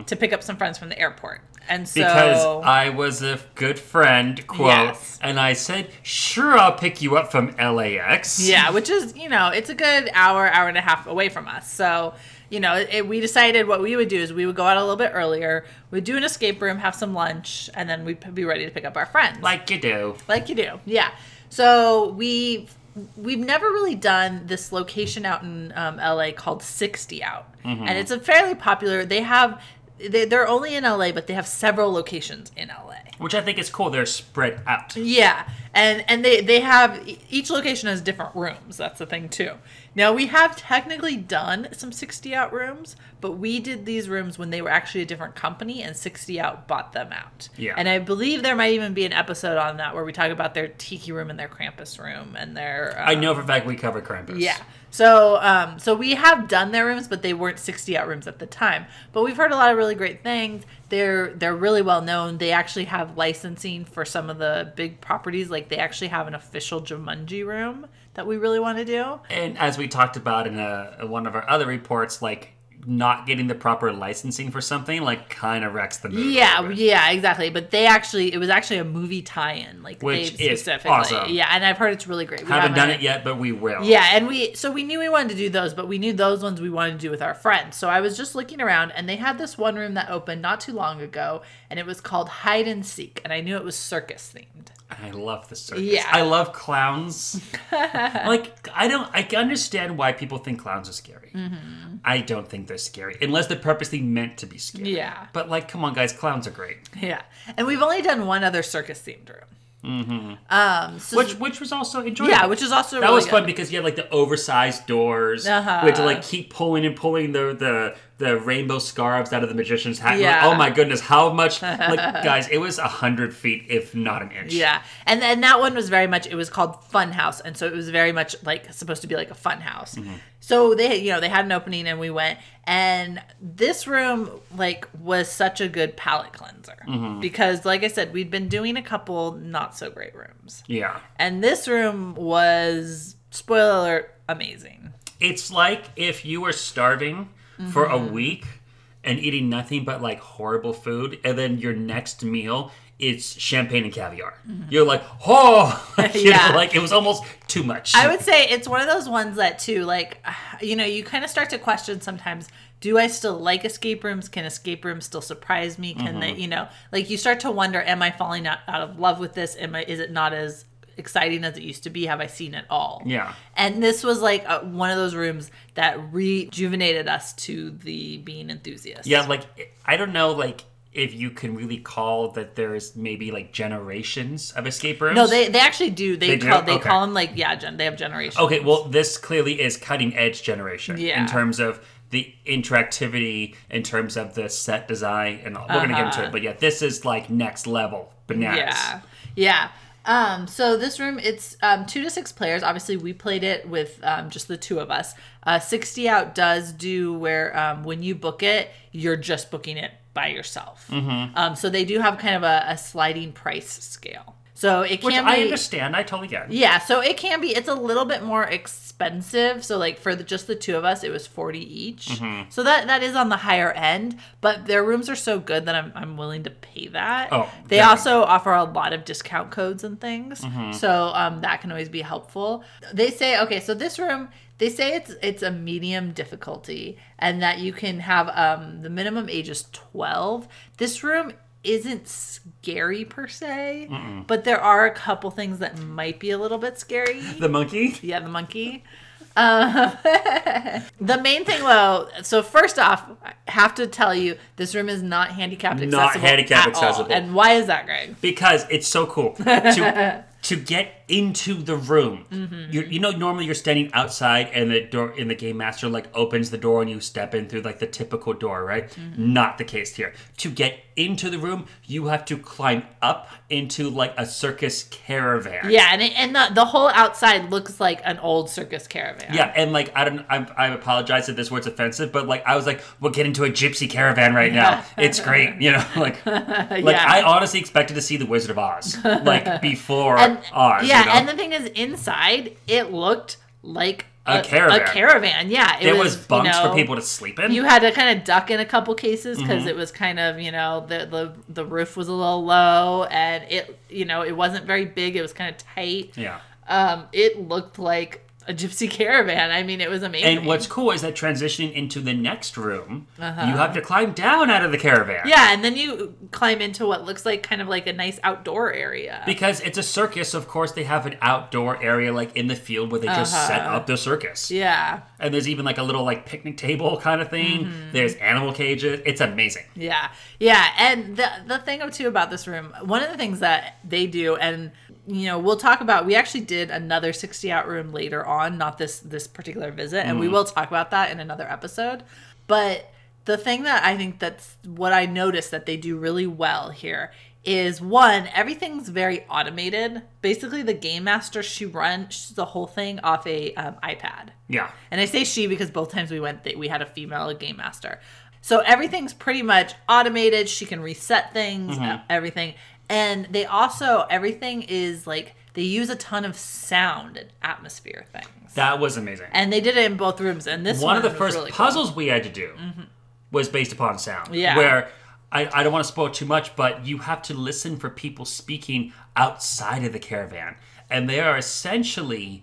to pick up some friends from the airport. And so Mm-hmm. Because I was a good friend, quote, Yes. and I said, "Sure, I'll pick you up from LAX." Yeah, which is, you know, it's a good hour, hour and a half away from us. So, you know, it, we decided what we would do is we would go out a little bit earlier, we'd do an escape room, have some lunch, and then we'd be ready to pick up our friends. like you do. like you do. Yeah. So we we've never really done this location out in um, LA called 60 Out, and it's a fairly popular. They have they, they're only in LA, but they have several locations in LA. Which I think is cool. They're spread out. Yeah, and and they they have each location has different rooms. That's the thing too. Now we have technically done some 60 out rooms, but we did these rooms when they were actually a different company, and 60 out bought them out. Yeah. and I believe there might even be an episode on that where we talk about their tiki room and their Krampus room and their. I um, know for a fact we covered Krampus. yeah. So, um, so we have done their rooms, but they weren't sixty out rooms at the time. But we've heard a lot of really great things. They're they're really well known. They actually have licensing for some of the big properties. Like they actually have an official Jumanji room that we really want to do. And as we talked about in a, one of our other reports, like not getting the proper licensing for something like kind of wrecks the movie. Yeah, yeah, exactly. But they actually, it was actually a movie tie-in, like Which they is specifically. awesome. Yeah, and I've heard it's really great. We Haven't done it yet, but we will. Yeah, and we so we knew we wanted to do those, but we knew those ones we wanted to do with our friends. So I was just looking around and they had this one room that opened not too long ago and it was called Hide and Seek and I knew it was circus themed. I love the circus. Yeah. I love clowns. like I don't. I understand why people think clowns are scary. Mm-hmm. I don't think they're scary unless they're purposely meant to be scary. Yeah. But like, come on, guys, clowns are great. Yeah. And we've only done one other circus themed room. Mm-hmm. Um so Which which was also enjoyable. yeah, which is also that really was good. fun because you had like the oversized doors. Uh-huh. We had to like keep pulling and pulling the the the rainbow scarves out of the magician's hat. Yeah. Like, oh my goodness, how much? Like guys, it was a hundred feet, if not an inch. Yeah, and then that one was very much. It was called Fun House, and so it was very much like supposed to be like a fun house. Mm-hmm. So they, you know, they had an opening, and we went. And this room, like, was such a good palate cleanser Mm-hmm. because, like I said, we'd been doing a couple not so great rooms, Yeah. and this room was spoiler alert amazing. It's like if you were starving for a Mm-hmm. week and eating nothing but like horrible food, and then your next meal it's champagne and caviar. You're like, oh, you Mm-hmm. Yeah. know, like it was almost too much. I would say it's one of those ones that too, like, you know, you kind of start to question sometimes. Do I still like escape rooms? Can escape rooms still surprise me? Can they, you know, like you start to wonder, am I falling out, out of love with this? Am I, is it not as exciting as it used to be? Have I seen it all? Yeah. And this was like a, one of those rooms that rejuvenated us to the being enthusiasts. Yeah, like I don't know, like if you can really call that there's maybe like generations of escape rooms. No, they they actually do. They, They do? call they Okay. call them like yeah, gen, they have generations. Okay, well, this clearly is cutting edge generation Yeah. in terms of the interactivity, in terms of the set design, and all. we're gonna get into it. But yeah, this is like next level bananas. Uh-huh. Yeah. Yeah. Um, so this room, it's um, two to six players. Obviously, we played it with um, just the two of us. Uh, 60 out does do where um, when you book it, you're just booking it by yourself. Um, so they do have kind of a, a sliding price scale. So it Which can I be understand. I totally get. Yeah, so it can be. It's a little bit more expensive. So like for the, just the two of us, it was forty each. Mm-hmm. So that that is on the higher end. But their rooms are so good that I'm I'm willing to pay that. Oh, they definitely. also offer a lot of discount codes and things. Mm-hmm. So um, that can always be helpful. They say okay, so this room. They say it's it's a medium difficulty and that you can have um, the minimum age is 12. This room isn't scary per se, but there are a couple things that might be a little bit scary. The monkey. Yeah, the monkey. Um, the main thing, though, so first off, I have to tell you, this room is not handicapped accessible. Not handicap at all. accessible. And why is that, Greg? because it's so cool to to get into the room. Mm-hmm. You you know normally you're standing outside and the door in the game master like opens the door and you step in through like the typical door, right? Mm-hmm. Not the case here. To get into the room, you have to climb up into like a circus caravan. Yeah, and it, and the, the whole outside looks like an old circus caravan. Yeah, and like I don't, I, I apologize if this word's offensive, but like I was like, we'll get into a gypsy caravan right now. It's great, you know, like, like Yeah. I honestly expected to see the Wizard of Oz, like before and Oz. yeah, you know? and the thing is, inside it looked like A caravan. A caravan, yeah. It there was, bunks you know, for people to sleep in. You had to kind of duck in a couple cases because Mm-hmm. it was kind of you know the the the roof was a little low and it you know it wasn't very big. It was kind of tight. yeah. Um, it looked like a gypsy caravan. I mean, it was amazing. And what's cool is that transitioning into the next room, you have to climb down out of the caravan. Uh-huh. yeah, and then you climb into what looks like kind of like a nice outdoor area. Because it's a circus, of course, they have an outdoor area like in the field where they just set Uh-huh. up the circus. yeah, And there's even like a little like picnic table kind of thing. Mm-hmm. There's animal cages. It's amazing. Yeah, yeah, and the the thing too about this room, one of the things that they do, and you know, we'll talk about. We actually did another sixty out room later on, not this this particular visit, and we will talk about that in another episode. But the thing that I think that's what I noticed that they do really well here is one everything's very automated. Basically, the game master she runs the whole thing off a um, iPad. Yeah. And I say she because both times we went, we had a female game master. So everything's pretty much automated. She can reset things, uh, everything. And they also, everything is like, they use a ton of sound and atmosphere things. That was amazing. and they did it in both rooms. And this one of the first really cool. Mm-hmm. puzzles we had to do was based upon sound. Yeah. Where I, I don't want to spoil too much, but you have to listen for people speaking outside of the caravan. And they are essentially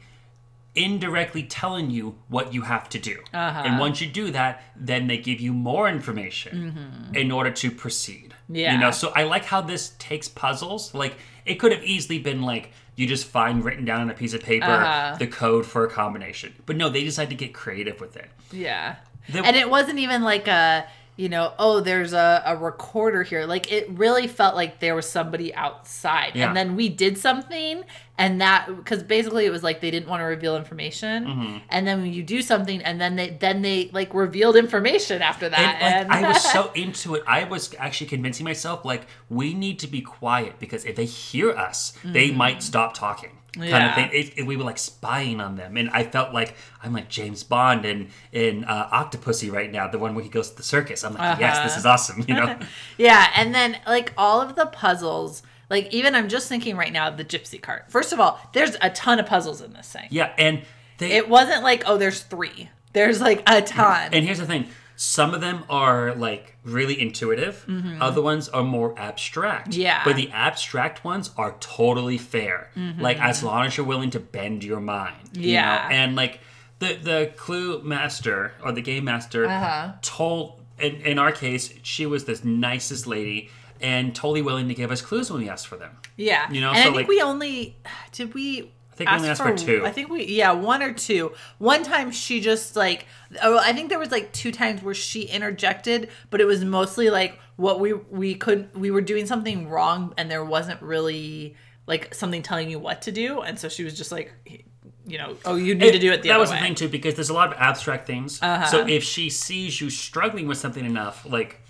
indirectly telling you what you have to do. Uh-huh. And once you do that, then they give you more information in order to proceed. Yeah. You know, so I like how this takes puzzles. Like it could have easily been like you just find written down on a piece of paper Uh-huh. the code for a combination. But no, they decided to get creative with it. Yeah. The- and it wasn't even like a, you know, oh, there's a, a recorder here. Like it really felt like there was somebody outside. Yeah. And then we did something and that because basically it was like they didn't want to reveal information. Mm-hmm. And then when you do something and then they then they like revealed information after that. And, like, and I was so into it. I was actually convincing myself like we need to be quiet because if they hear us, they might stop talking. Kind. Yeah. of thing. It, it- we were like spying on them, and I felt like I'm like James Bond in in uh, Octopussy right now, the one where he goes to the circus. I'm like, yes, this Uh-huh. is awesome. You know, Yeah, and then like all of the puzzles, like even I'm just thinking right now of the gypsy cart. First of all, there's a ton of puzzles in this thing. yeah. And they It wasn't like, oh, there's three. There's like a ton. And here's the thing some of them are like really intuitive, other ones are more abstract. Mm-hmm. Yeah. But the abstract ones are totally fair. Like, as long as you're willing to bend your mind. you know? Mm-hmm. Yeah. And like, the, the clue master or the game master Uh-huh. told, in, in our case, she was the nicest lady and totally willing to give us clues when we asked for them. Yeah, You know, and I think like- we only did we. I think we only asked for two. I think we yeah one or two. One time she just like oh I think there was like two times where she interjected, but it was mostly like what we we could we were doing something wrong and there wasn't really like something telling you what to do, and so she was just like you know oh you need to do it the that other was way. Uh-huh. the thing too because there's a lot of abstract things so if she sees you struggling with something enough like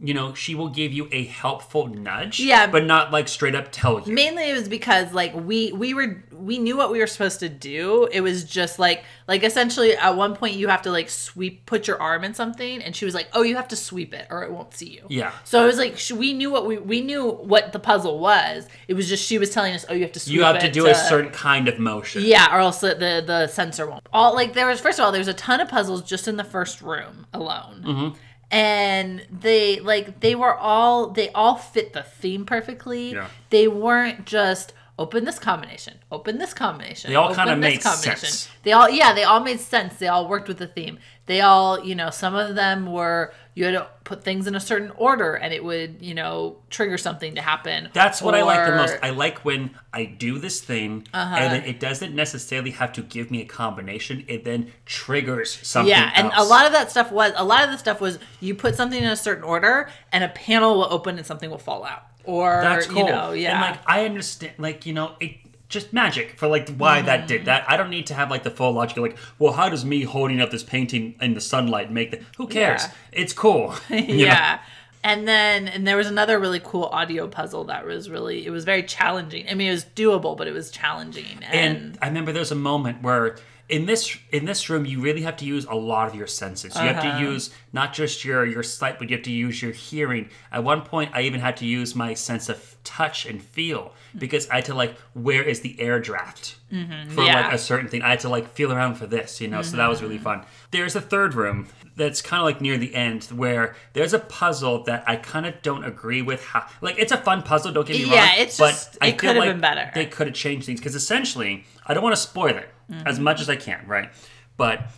you know, she will give you a helpful nudge. Yeah. But not like straight up tell you. mainly it was because like we we were we knew what we were supposed to do it was just like like essentially at one point you have to like sweep put your arm in something and she was like oh you have to sweep it or it won't see you Yeah. so it was like we knew what we we knew what the puzzle was it was just she was telling us oh you have to sweep you have to do a certain kind of motion. yeah, or else the, the the sensor won't. All like there was first of all, there's a ton of puzzles just in the first room alone. Mm-hmm. And they like they were all they all fit the theme perfectly. Yeah. They weren't just open this combination, open this combination. They all kinda made sense. They all yeah, they all made sense. They all worked with the theme. They all, you know, some of them were you had to put things in a certain order and it would, you know, trigger something to happen. That's what I like the most. I like when I do this thing Uh-huh. and it doesn't necessarily have to give me a combination. It then triggers something. Yeah, and a lot of that stuff was a lot of the stuff was you put something in a certain order and a panel will open and something will fall out. Or That's cool. you know, yeah. And like I understand, like you know, it just magic for like why that did mm. that. I don't need to have like the full logic. of, Like, well, how does me holding up this painting in the sunlight make that? Who cares? Yeah. It's cool. you know? yeah. And then and there was another really cool audio puzzle that was really it was very challenging. I mean it was doable, but it was challenging. And, And I remember there's a moment where in this in this room you really have to use a lot of your senses. You have to use not just your your sight, but you have to use your hearing. At one point, I even had to use my sense of touch and feel because I had to like where is the air draft for Mm-hmm. Yeah. Mm-hmm. like a certain thing. I had to like feel around for this, you know. So that was really fun. There's a third room that's kind of like near the end where there's a puzzle that I kind of don't agree with how like it's a fun puzzle. Don't get me wrong. Yeah, it's but just- I it feel could have like been better. They could have changed things because essentially I don't want to spoil it as much as I can, right? But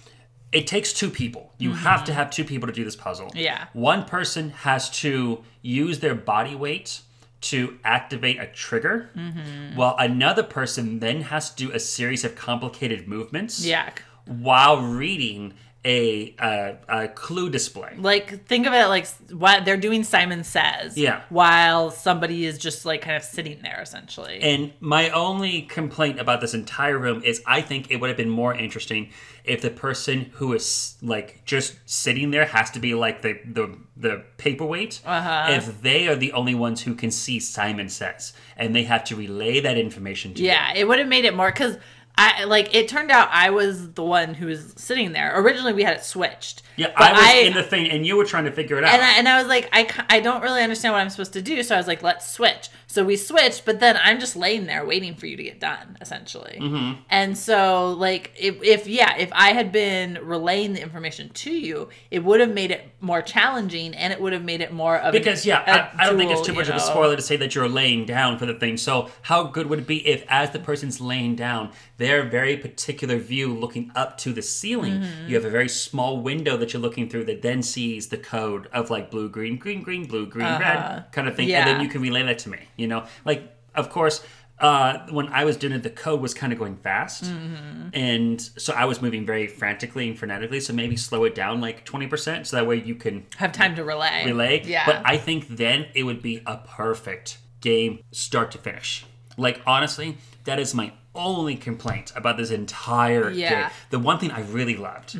it takes two people. You have to have two people to do this puzzle. Mm-hmm. Yeah. One person has to use their body weight to activate a trigger, Mm-hmm. while another person then has to do a series of complicated movements yeah. while reading a, a, a clue display. Like think of it like what they're doing Simon Says. Yeah. While somebody is just like kind of sitting there essentially. And my only complaint about this entire room is I think it would have been more interesting if the person who is like just sitting there has to be like the the, the paperweight. Uh-huh. If they are the only ones who can see Simon says and they have to relay that information to you. Yeah, it would have made it more because I like it turned out I was the one who was sitting there. Originally, we had it switched. Yeah, I was in the thing and you were trying to figure it out. and I, and I was like, I, I don't really understand what I'm supposed to do. So I was like, let's switch. So we switched, but then I'm just laying there waiting for you to get done, essentially. Mm-hmm. And so, like, if, if, yeah, if I had been relaying the information to you, it would have made it more challenging and it would have made it more of a- Because yeah, I don't think it's too much of a spoiler to say that you're laying down for the thing. So how good would it be if, as the person's laying down, their very particular view looking up to the ceiling, Mm-hmm. you have a very small window that you're looking through that then sees the code of like blue, green, green, green, blue, green, red kind of thing, and then Uh-huh. You can relay that to me. You know, like of course. Uh, when I was doing it, the code was kind of going fast, Mm-hmm. and so I was moving very frantically and frenetically. So maybe slow it down like twenty percent, so that way you can have time to relay. relay. Yeah. But I think then it would be a perfect game start to finish. Like honestly, that is my only complaint about this entire Yeah. Mm-hmm. game. The one thing I really loved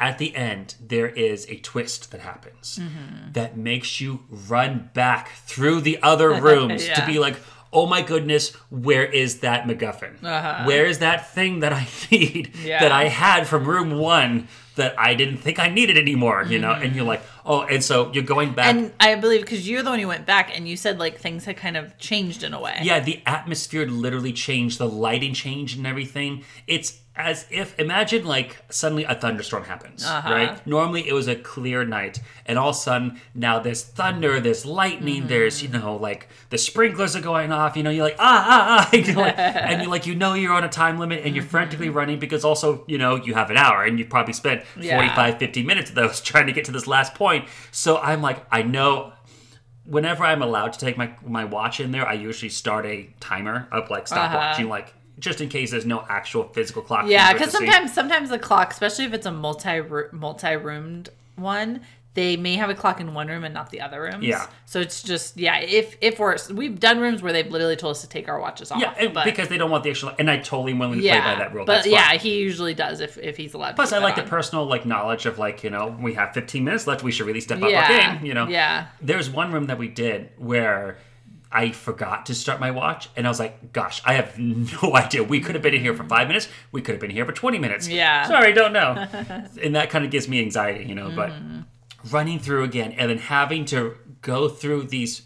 at the end, there is a twist that happens Mm-hmm. that makes you run back through the other rooms to be like, oh my goodness, where is that MacGuffin? Where is that thing that I need Uh-huh. Yeah. that I had from room one that I didn't think I needed anymore? You know, and you're like, oh, and so you're going back. And I believe because you're the one who went back and you said like things had kind of changed in a way. Yeah, the atmosphere literally changed, the lighting changed and everything. It's as if imagine like suddenly a thunderstorm happens, Uh-huh. right? Normally it was a clear night, and all of a sudden now there's thunder, there's lightning, there's you know like the sprinklers are going off. You know, you're like ah ah ah, you're like, and you like you know you're on a time limit and you're frantically running because also you know you have an hour and you probably spent Yeah. 45, 50 minutes of those trying to get to this last point. So I'm like I know whenever I'm allowed to take my my watch in there, I usually start a timer up like stop Uh-huh. watching, like just in case there's no actual physical clock. Yeah, because sometimes sometimes the clock, especially if it's a multi multi roomed one, they may have a clock in one room and not the other rooms. Yeah. So it's just yeah. If if we're we've done rooms where they've literally told us to take our watches off. Yeah, but, because they don't want the actual. And I totally willing to yeah, play by that rule. But yeah, he usually does if if he's allowed. Plus, to I like that the personal like knowledge of like you know we have 15 minutes left. We should really step up Yeah. our game. You know. Yeah. There's one room that we did where I forgot to start my watch, and I was like, "Gosh, I have no idea. We could have been in here for five minutes. We could have been here for 20 minutes. Yeah. Sorry, don't know." and that kind of gives me anxiety, you know. But Mm-hmm. running through again and then having to go through these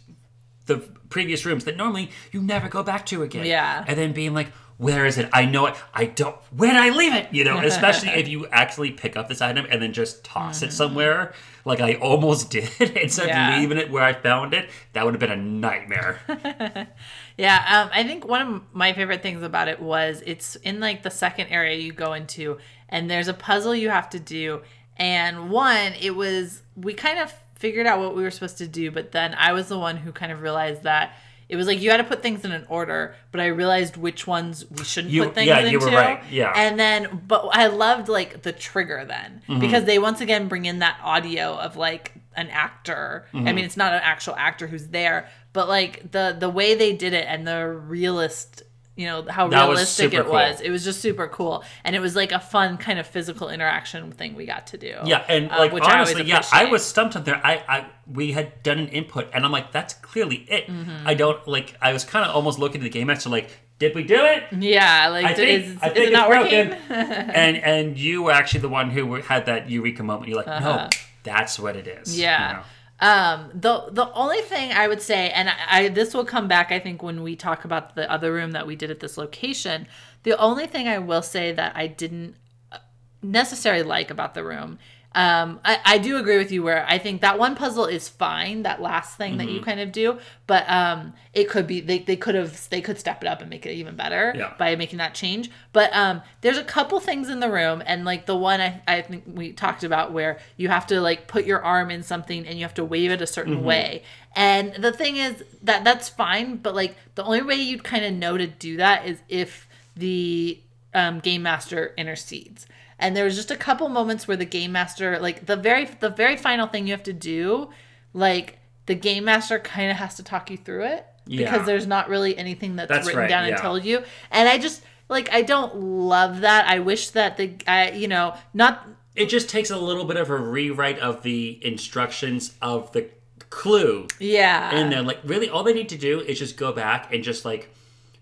the previous rooms that normally you never go back to again. Yeah. And then being like, where is it? I know it. I don't. Where did I leave it? You know, especially if you actually pick up this item and then just toss it somewhere, like I almost did, instead Yeah. of leaving it where I found it. That would have been a nightmare. Yeah, um, I think one of my favorite things about it was it's in like the second area you go into, and there's a puzzle you have to do. And one, it was we kind of figured out what we were supposed to do, but then I was the one who kind of realized that it was like you had to put things in an order, but I realized which ones we shouldn't You- put things yeah, into. you were right, yeah. And then, but I loved like the trigger then Mm-hmm. because they once again bring in that audio of like an actor. I Mm-hmm. mean, it's not an actual actor who's there, but like the the way they did it and the realist, you know, how That realistic super it was. cool. It was just super cool, and it was like a fun kind of physical interaction thing we got to do. Yeah, and uh, like which I always honestly, yeah, I was stumped up there. I, I we had done an input, and I'm like, that's clearly it. Mm-hmm. I don't like. I was kind of almost looking at the game master, like, did we do it? Yeah, like I think, is, I is it not working? and and you were actually the one who had that eureka moment. You're like, no, that's what it is. you Uh-huh. Yeah. know? Um, the the only thing I would say, and I, I this will come back, I think, when we talk about the other room that we did at this location. The only thing I will say that I didn't uh, necessarily like about the room. Um, I, I do agree with you where I think that one puzzle is fine, that last thing that you Mm-hmm. kind of do, but um, it could be they, they could have they could step it up and make it even better Yeah. by making that change. But um, there's a couple things in the room, and like the one I, I think we talked about where you have to like put your arm in something and you have to wave it a certain Mm-hmm. way. And the thing is that that's fine, but like the only way you'd kind of know to do that is if the um, game master intercedes. And there was just a couple moments where the game master, like the very the very final thing you have to do, like the game master kind of has to talk you through it Yeah. because there's not really anything that's, That's written right, down yeah. and told you. And I just like I don't love that. I wish that the I you know not It just takes a little bit of a rewrite of the instructions of the clue yeah and then Like, really, all they need to do is just go back and just like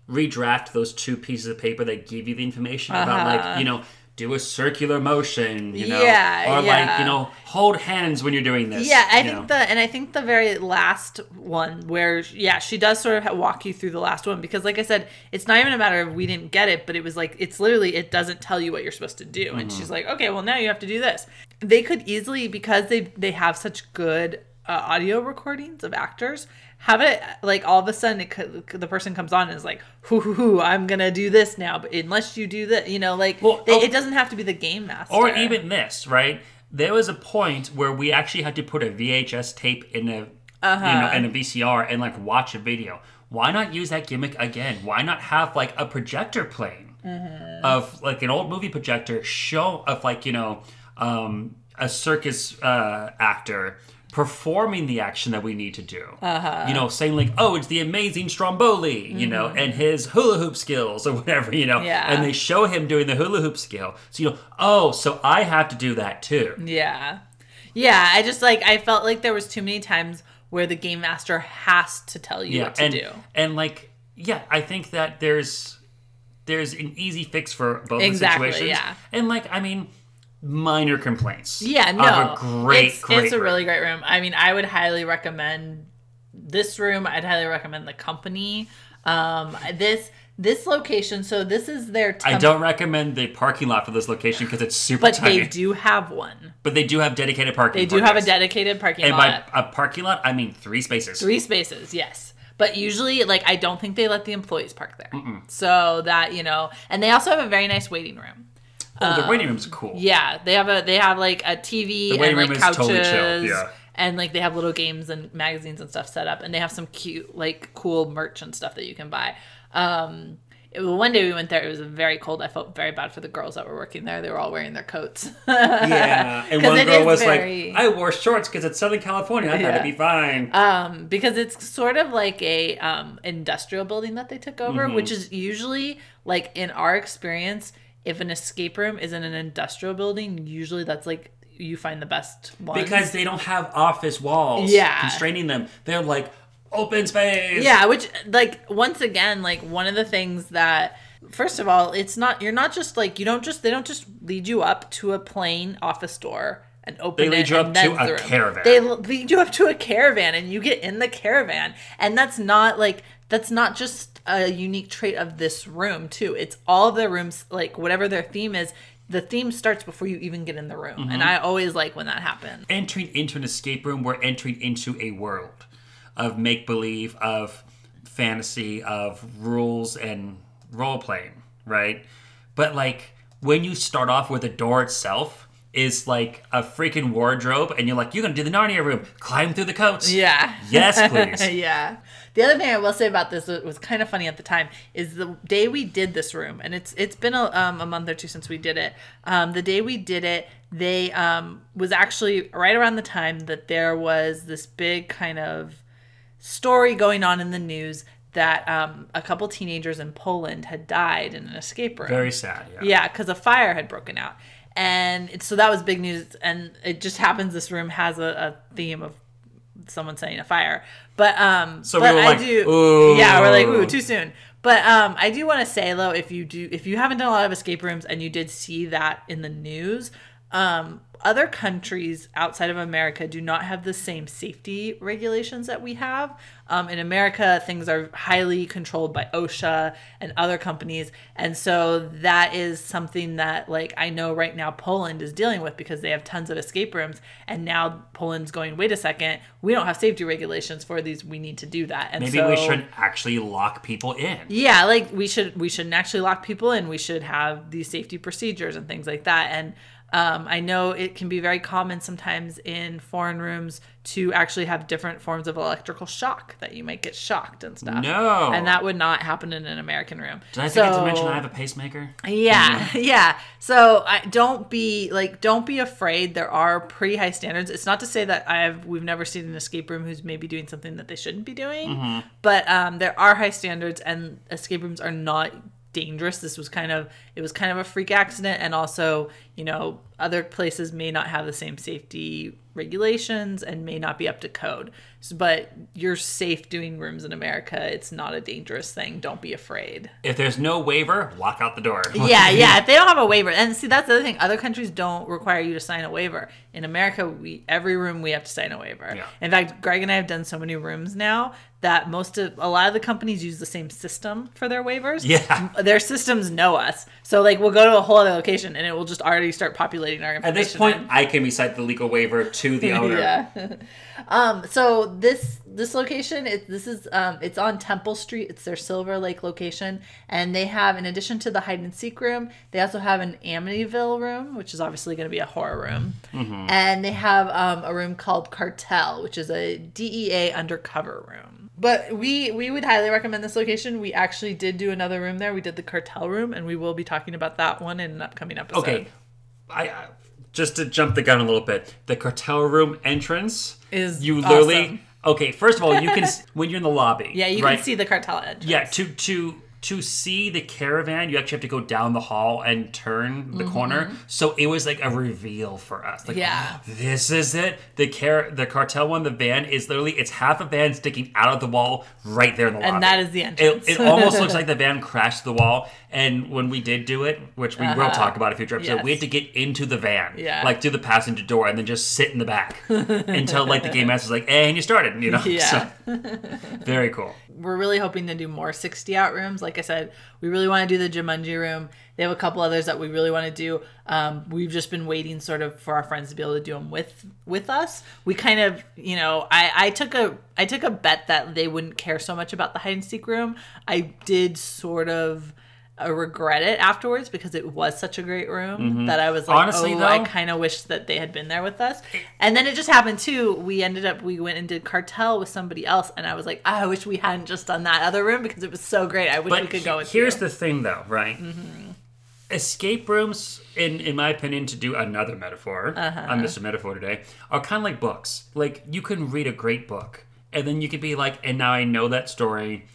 redraft those two pieces of paper that give you the information about, like, you know, do a circular motion, you know, Uh-huh. Yeah, or like, you know, hold hands when you're doing this. Yeah, I think know. the and I think the very last one where yeah she does sort of walk you through the last one because like I said it's not even a matter of we didn't get it but it was like it's literally it doesn't tell you what you're supposed to do and Mm-hmm. she's like okay well now you have to do this. They could easily because they they have such good uh, audio recordings of actors have it like all of a sudden it the person comes on and is like hoo hoo hoo I'm gonna do this now but unless you do that you know like Well, they, oh- it doesn't have to be the game master Or even this, right? There was a point where we actually had to put a VHS tape in a Uh-huh. you know in a VCR and like watch a video. Why not use that gimmick again? Why not have like a projector playing Mm-hmm. of like an old movie projector show of like you know um, a circus uh, actor performing the action that we need to do. Uh-huh. You know, saying like, "Oh, it's the amazing Stromboli," you know, and his hula hoop skills or whatever, you know. Mm-hmm. Yeah. And they show him doing the hula hoop skill. So you know, oh, so I have to do that too. Yeah. Yeah, I just like I felt like there was too many times where the game master has to tell you Yeah, what to and do. and like yeah, I think that there's there's an easy fix for both Exactly, situations. yeah. And like I mean, minor complaints. Yeah, no. Of a great, it's, great. it's a room. really great room. I mean, I would highly recommend this room. I'd highly recommend the company. Um this this location, so this is their I don't recommend the parking lot for this location because it's super but tiny. they do have one. But they do have dedicated parking. They do have a dedicated parking lot. And by a parking lot, I mean three spaces. Three spaces, yes. But usually, like, I don't think they let the employees park there. So that, you know, and they also have a very nice waiting room. Oh, the waiting room's are cool. Um, Yeah, they have a they have like a TV The waiting and like room is couches, totally chill, yeah. and like they have little games and magazines and stuff set up, and they have some cute like cool merch and stuff that you can buy. Um, it, one day we went there. It was very cold. I felt very bad for the girls that were working there. They were all wearing their coats. Yeah, and one girl was very- like, "I wore shorts because it's Southern California. I thought Yeah. it'd be fine." um, because it's sort of like a um, industrial building that they took over, Mm-hmm. which is usually like in our experience, if an escape room is in an industrial building, usually that's like you find the best ones. because they don't have office walls Yeah. constraining them. They're like open space. Yeah, which like once again, like one of the things that first of all, it's not you're not just like you don't just they don't just lead you up to a plain office door and open They lead you up to a room. caravan. They lead you up to a caravan and you get in the caravan. And that's not like that's not just a unique trait of this room too. It's all the rooms like whatever their theme is, the theme starts before you even get in the room. Mm-hmm. And I always like when that happens. Entering into an escape room, we're entering into a world of make believe, of fantasy, of rules and role playing, right? But like when you start off with the door itself is like a freaking wardrobe, and you're like, you're gonna do the Narnia room, climb through the coats. Yeah. Yes, please. yeah. The other thing I will say about this that was kind of funny at the time is the day we did this room, and it's it's been a, um, a month or two since we did it. Um, the day we did it, they um, was actually right around the time that there was this big kind of story going on in the news that um, a couple teenagers in Poland had died in an escape room. Very sad. Yeah. Yeah, because a fire had broken out. And it, so that was big news. And it just happens this room has a, a theme of someone setting a fire. But um So we but were I like, do "Ooh." Yeah, we're like, ooh, too soon. But um I do want to say though, if you do if you haven't done a lot of escape rooms and you did see that in the news, um other countries outside of America do not have the same safety regulations that we have. Um, in America, things are highly controlled by OSHA and other companies, and so that is something that, like, I know right now Poland is dealing with because they have tons of escape rooms, and now Poland's going, wait a second, we don't have safety regulations for these. We need to do that. And Maybe so, we shouldn't actually lock people in. yeah, like we should we shouldn't actually lock people in. We should have these safety procedures and things like that. And um, I know it can be very common sometimes in foreign rooms to actually have different forms of electrical shock that you might get shocked and stuff. No. and that would not happen in an American room. Did I forget to mention I have a pacemaker? yeah, yeah. So I don't be like, don't be afraid. There are pretty high standards. It's not to say that I have we've never seen an escape room who's maybe doing something that they shouldn't be doing, but um, there are high standards, and escape rooms are not dangerous. This was kind of it was kind of a freak accident, and also you know other places may not have the same safety regulations and may not be up to code. So, but you're safe doing rooms in America. It's not a dangerous thing. Don't be afraid If there's no waiver, walk out the door. yeah, yeah. If they don't have a waiver, and see that's the other thing. Other countries don't require you to sign a waiver. In America, we every room we have to sign a waiver. Yeah. In fact, Greg and I have done so many rooms now that most of a lot of the companies use the same system for their waivers. Yeah. their systems know us, so like we'll go to a whole other location and it will just already start populating our information. At this point, in. I can recite the legal waiver to the owner. Yeah. um. So this this location, it, this is um. It's on Temple Street. It's their Silver Lake location, and they have, in addition to the hide and seek room, they also have an Amityville room, which is obviously going to be a horror room, Mm-hmm. and they have um a room called Cartel, which is a DEA undercover room. But we we would highly recommend this location. We actually did do another room there. We did the Cartel room, and we will be talking about that one in an upcoming episode. Okay, I I- just to jump the gun a little bit. The cartel room entrance Is you literally. awesome. Okay, first of all, you can when you're in the lobby. Yeah, you right? can see the Cartel entrance. Yeah, to to to see the caravan, you actually have to go down the hall and turn the corner. So it was like a reveal for us. Like, Mm-hmm. Yeah. this is it. The car, the cartel one, the van is literally it's half a van sticking out of the wall right there in the lobby. And that is the entrance. It, it almost looks like the van crashed the wall. And when we did do it, which we will talk about in a future episode, we Uh-huh. Had to get into the van, Yeah. like through the passenger door, and then just sit in the back until like the game master's like, "Hey, and you started," you know. Yeah. So, very cool. We're really hoping to do more 60 out rooms. Like I said, we really want to do the Jumanji room. They have a couple others that we really want to do. Um, we've just been waiting sort of for our friends to be able to do them with with us. We kind of, you know, I, I took a I took a bet that they wouldn't care so much about the hide and seek room. I did sort of uh, regret it afterwards because it was such a great room that I was like, Mm-hmm. Honestly, oh, though- I kind of wish that they had been there with us. And then it just happened too. We ended up, we went and did cartel with somebody else, and I was like, I wish we hadn't just done that other room because it was so great. I wish But we could go with here's you. the thing, though, right? Escape rooms, in in my opinion, to do another metaphor, Uh-huh. I'm a Metaphor today, are kind of like books. Like you can read a great book, and then you could be like, and now I know that story.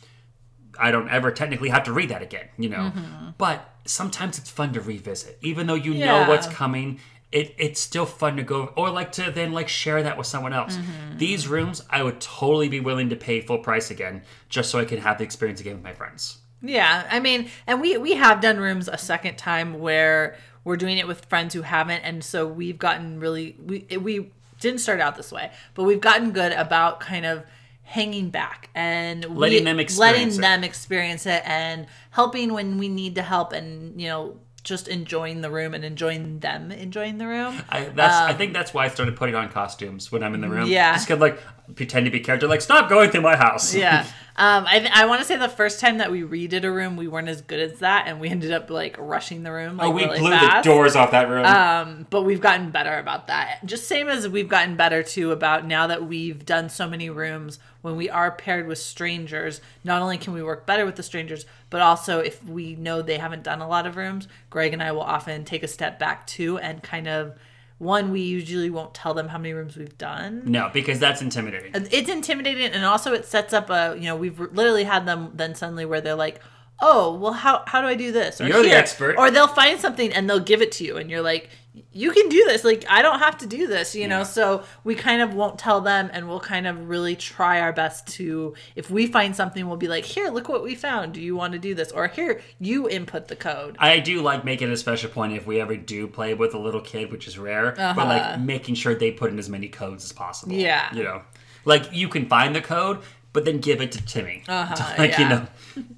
I don't ever technically have to read that again, you know. Mm-hmm. But sometimes it's fun to revisit, even though you know what's coming. It, it's still fun to go or like to then like share that with someone else. Mm-hmm. These rooms, I would totally be willing to pay full price again, just so I can have the experience again with my friends. Yeah, I mean, and we we have done rooms a second time where we're doing it with friends who haven't, and so we've gotten really we we didn't start out this way, but we've gotten good about kind of hanging back and we- Letting them letting experience it. them experience it and helping when we need to help and you know just enjoying the room and enjoying them enjoying the room. I that's I think that's why I started putting on costumes when I'm in the room. Um, Yeah. just could like pretend to be character. Like stop going through my house. Yeah. Um, I, th- I want to say the first time that we redid a room, we weren't as good as that, and we ended up like rushing the room. Like, oh, we really blew fast. the doors off that room. Um, but we've gotten better about that. Just same as we've gotten better too about now that we've done so many rooms when we are paired with strangers, not only can we work better with the strangers, but also if we know they haven't done a lot of rooms, Greg and I will often take a step back too and kind of one we usually won't tell them how many rooms we've done. no, because that's intimidating. It's intimidating and also it sets up a, you know, we've literally had them then suddenly where they're like, "Oh, well how how do I do this?" Or You're the expert. Or they'll find something and they'll give it to you and you're like you can do this like i don't have to do this you know so we kind of won't tell them and we'll kind of really try our best to if we find something we'll be like here look what we found do you want to do this or here you input the code I do like making a special point if we ever do play with a little kid, which is rare, but like making sure they put in as many codes as possible. Uh-huh. Yeah. You know, like you can find the code, but then give it to Timmy. Uh-huh, like, you know,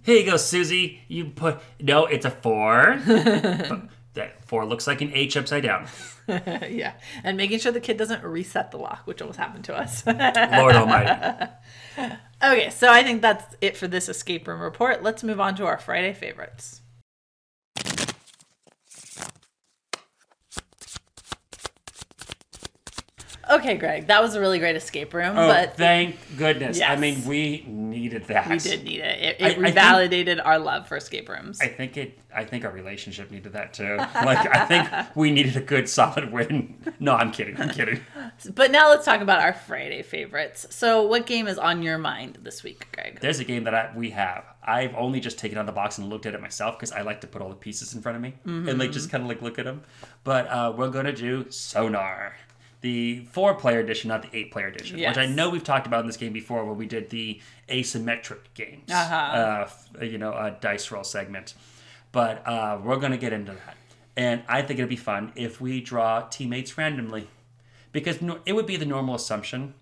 here you go, Susie. You put, no, it's a four. That four looks like an H upside down. yeah and making sure the kid doesn't reset the lock which almost happened to us Lord Almighty. okay so i think that's it for this escape room report let's move on to our friday favorites okay greg that was a really great escape room Oh, but thank goodness. I mean, we needed that. We did need it. It, I- it I think- revalidated our love for escape rooms. I think it. I think our relationship needed that too. Like, I think we needed a good, solid win. No, I'm kidding. I'm kidding. but now let's talk about our Friday favorites. So, what game is on your mind this week, Greg? There's a game that I, we have. I've only just taken out the box and looked at it myself because I like to put all the pieces in front of me and like just kind of like look at them. But uh, we're gonna do Sonar, the four-player edition, not the eight-player edition, which I know we've talked about in this game before when we did the asymmetric games, Uh-huh. uh, you know, a dice roll segment. But uh, we're gonna get into that, and I think it'd be fun if we draw teammates randomly, because no, it would be the normal assumption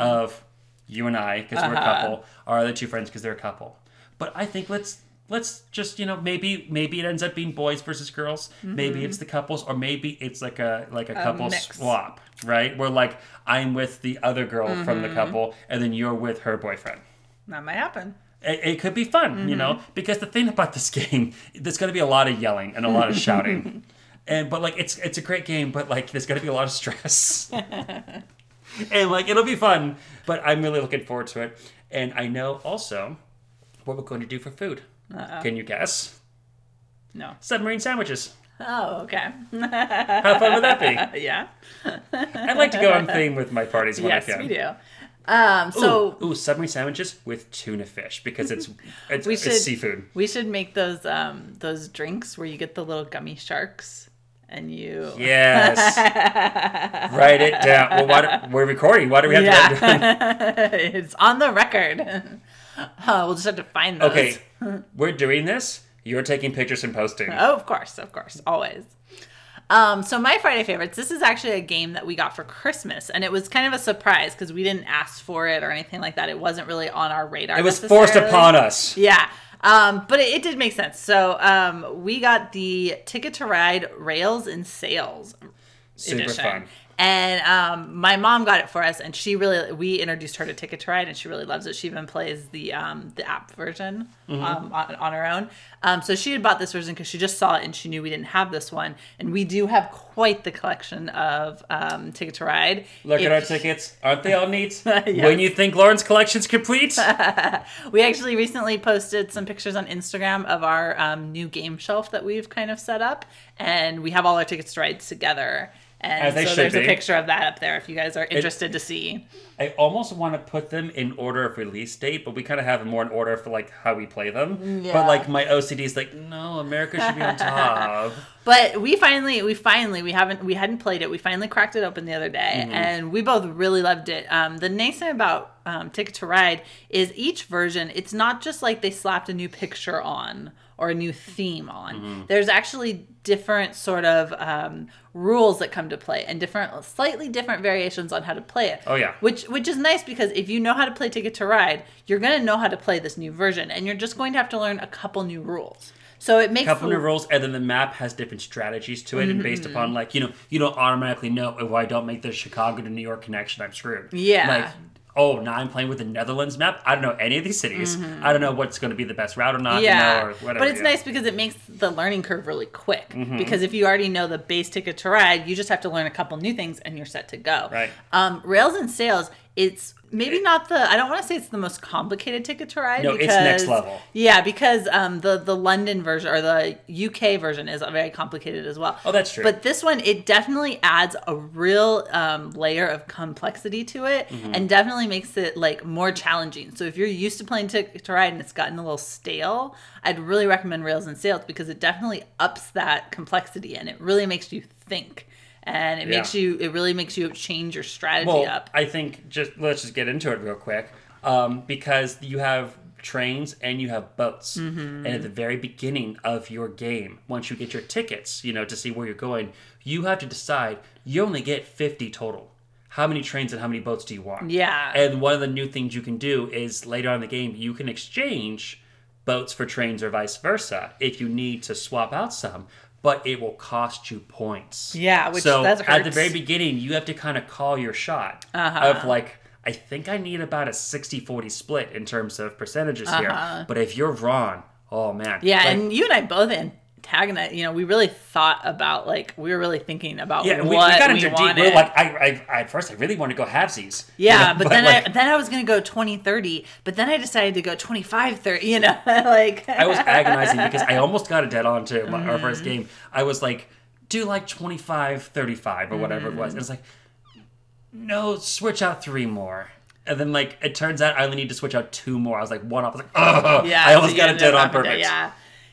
of you and I, because we're a couple, are the two friends because they're a couple. But I think let's let's just you know maybe maybe it ends up being boys versus girls. Maybe it's the couples, or maybe it's like a like a, couple mix. swap, right? Where like I'm with the other girl from the mm-hmm. couple, and then you're with her boyfriend. That might happen. It, it could be fun, you know, mm-hmm. because the thing about this game, there's going to be a lot of yelling and a lot of shouting, and but like it's it's a great game, but like there's going to be a lot of stress, and like it'll be fun. But I'm really looking forward to it, and I know also what we're going to do for food. Can you guess? No. Submarine sandwiches. Oh, okay. How fun would that be? yeah. I'd like to go on theme with my parties when Yes, I can. we do. Um, so ooh, ooh, submarine sandwiches with tuna fish because it's it's, we it's seafood. We should make those um those drinks where you get the little gummy sharks and you Yes. Write it down. Well, why do, we're recording. Why do we have to write it down? it's on the record. Uh, we'll just have to find those. Okay, we're doing this. You're taking pictures and posting. Oh, of course, of course, always. Um, so my Friday favorites. This is actually a game that we got for Christmas, and it was kind of a surprise because we didn't ask for it or anything like that. It wasn't really on our radar. It was forced upon us. Yeah. Um, but it, it did make sense. So um, we got the Ticket to Ride Rails and Sails Super edition. fun. And um, my mom got it for us, and she really we introduced her to Ticket to Ride, and she really loves it. She even plays the um, the app version Mm-hmm. um, on, on her own. Um, so she had bought this version because she just saw it and she knew we didn't have this one. And we do have quite the collection of um, Ticket to Ride. Look at our tickets. Aren't they all neat? When you think Lauren's collection's complete, We actually recently posted some pictures on Instagram of our um, new game shelf that we've kind of set up, and we have all our tickets to rides together. And so there's a picture of that up there if you guys are interested to see. I almost want to put them in order of release date, but we kind of have them more in order for like how we play them. Yeah. But like my OCD is like, no, America should be on top. But we finally, we finally, we haven't, we hadn't played it. We finally cracked it open the other day, Mm-hmm. and we both really loved it. Um, the nice thing about um, Ticket to Ride is each version, it's not just like they slapped a new picture on or a new theme on. Mm-hmm. There's actually different sort of um, rules that come to play and different, slightly different variations on how to play it. Oh, yeah. Which which is nice because if you know how to play Ticket to Ride, you're gonna know how to play this new version, and you're just going to have to learn a couple new rules. So it makes a couple the- new rules, and then the map has different strategies to it, and based Mm-hmm. upon like you know, you don't automatically know if I don't make the Chicago to New York connection, I'm screwed. Yeah. Like, oh, now I'm playing with the Netherlands map. I don't know any of these cities. I don't know what's going to be the best route or not. Mm-hmm. yeah, you know, or whatever. but it's yeah. nice because it makes the learning curve really quick. Mm-hmm. Because if you already know the base ticket to ride, you just have to learn a couple new things and you're set to go. Right. Um, Rails and Sails, it's maybe not the. I don't want to say it's the most complicated ticket to ride. No, it's because, next level. Yeah, because um, the the London version or the UK version is very complicated as well. Oh, that's true. But this one, it definitely adds a real um, layer of complexity to it, Mm-hmm. and definitely makes it like more challenging. So if you're used to playing Ticket to Ride and it's gotten a little stale, I'd really recommend Rails and Sails because it definitely ups that complexity and it really makes you think. And it Yeah. makes you, it really makes you change your strategy well, up. I think just let's just get into it real quick, um, because you have trains and you have boats, Mm-hmm. and at the very beginning of your game, once you get your tickets, you know, to see where you're going, you have to decide. You only get fifty total. How many trains and how many boats do you want? Yeah. And one of the new things you can do is later on in the game, you can exchange boats for trains or vice versa if you need to swap out some, but it will cost you points. Yeah, which so at the very beginning, you have to kind of call your shot Uh-huh. of like, I think I need about a 60-40 split in terms of percentages Uh-huh. here. But if you're wrong, oh man. yeah, Like, and you and I both antagonize. You know, we really thought about like we were really thinking about yeah, we, we what got we into deep. wanted. We're like, I, I, at first, I really want to go halvesies. Yeah, You know, but, then like, I then I was gonna go 20, 30, but then I decided to go 25, 30, You know, like I was agonizing because I almost got a dead on to my, our Mm-hmm. first game. I was like, do like 25, 35 or whatever it was. And it's like, no, switch out three more. And then like it turns out I only need to switch out two more. I was like one off. I was like, oh, yeah, I almost so got it dead on perfect. to- purpose.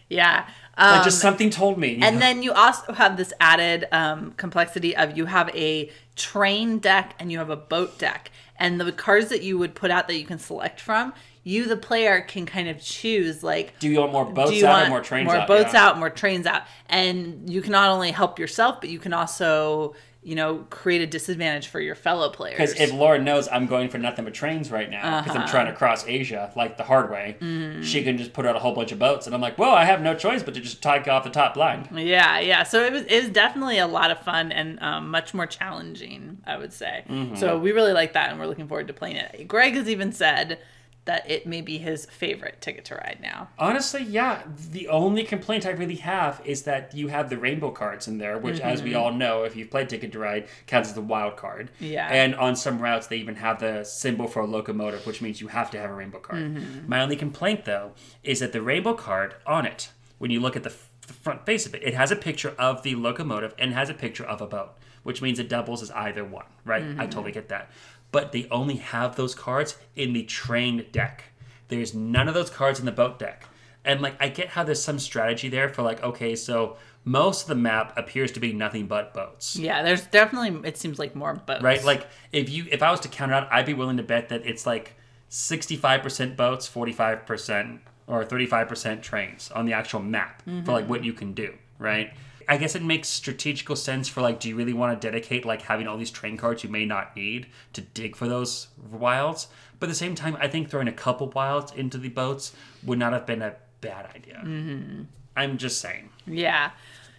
Yeah, yeah. Like Um, just something told me. and then you also have this added um, complexity of you have a train deck and you have a boat deck, and the cards that you would put out that you can select from, you the player can kind of choose like do you want more boats out want or more trains more out? boats Yeah. out, more trains out, and you can not only help yourself, but you can also you know create a disadvantage for your fellow players. Because if Lauren knows I'm going for nothing but trains right now, because Uh-huh. I'm trying to cross Asia like the hard way, Mm-hmm. she can just put out a whole bunch of boats, and I'm like, well, I have no choice but to just take off the top line. Yeah, yeah. So it was it was definitely a lot of fun and um, much more challenging, I would say. Mm-hmm. So we really like that, and we're looking forward to playing it. Greg has even said that it may be his favorite ticket to ride now. Honestly, yeah. The only complaint I really have is that you have the rainbow cards in there, which, as we mm-hmm. all know, if you've played Ticket to Ride, counts as the wild card. Yeah. And on some routes, they even have the symbol for a locomotive, which means you have to have a rainbow card. Mm-hmm. My only complaint, though, is that the rainbow card on it, when you look at the, f- the front face of it, it has a picture of the locomotive and has a picture of a boat, which means it doubles as either one, right? I mm-hmm. totally get that. But they only have those cards in the train deck. There's none of those cards in the boat deck. And like I get how there's some strategy there for like, okay, so most of the map appears to be nothing but boats. Yeah, there's definitely it seems like more boats. Right? Like if you if I was to count it out, I'd be willing to bet that it's like 65% boats, 45% or 35% trains on the actual map for like mm-hmm. what you can do, right? I guess it makes strategical sense for like, do you really want to dedicate like having all these train cards you may not need to dig for those wilds? But at the same time, I think throwing a couple wilds into the boats would not have been a bad idea. I'm just saying. Yeah.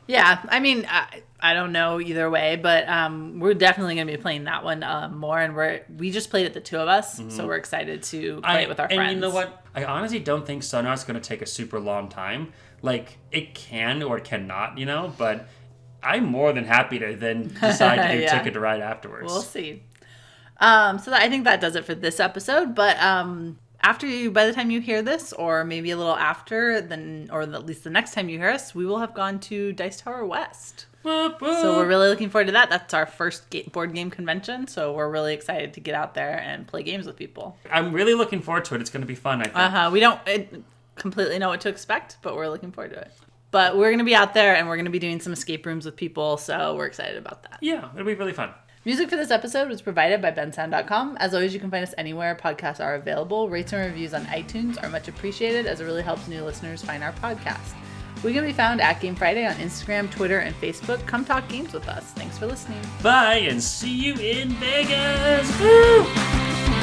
Yeah, I mean, I, I don't know either way, but um, we're definitely going to be playing that one uh, more, and we're we just played it the two of us, so we're excited to play I, it with our and friends. you know what? I honestly don't think Sonar's going to take a super long time. Like it can or it cannot, you know. But I'm more than happy to then decide to do Yeah. Ticket to Ride afterwards. We'll see. Um, so that, I think that does it for this episode. But um, after you, by the time you hear this, or maybe a little after, then, or at least the next time you hear us, we will have gone to Dice Tower West. Whoop, whoop. So we're really looking forward to that. That's our first board game convention. So we're really excited to get out there and play games with people. I'm really looking forward to it. It's going to be fun. I think. Uh huh. We don't uh, completely know what to expect, but we're looking forward to it. But we're going to be out there and we're going to be doing some escape rooms with people. So we're excited about that. Yeah, it'll be really fun. Music for this episode was provided by bensound.com. As always, you can find us anywhere podcasts are available. Rates and reviews on iTunes are much appreciated as it really helps new listeners find our podcast. We can be found at Game Friday on Instagram, Twitter, and Facebook. Come talk games with us. Thanks for listening. Bye and see you in Vegas. Woo!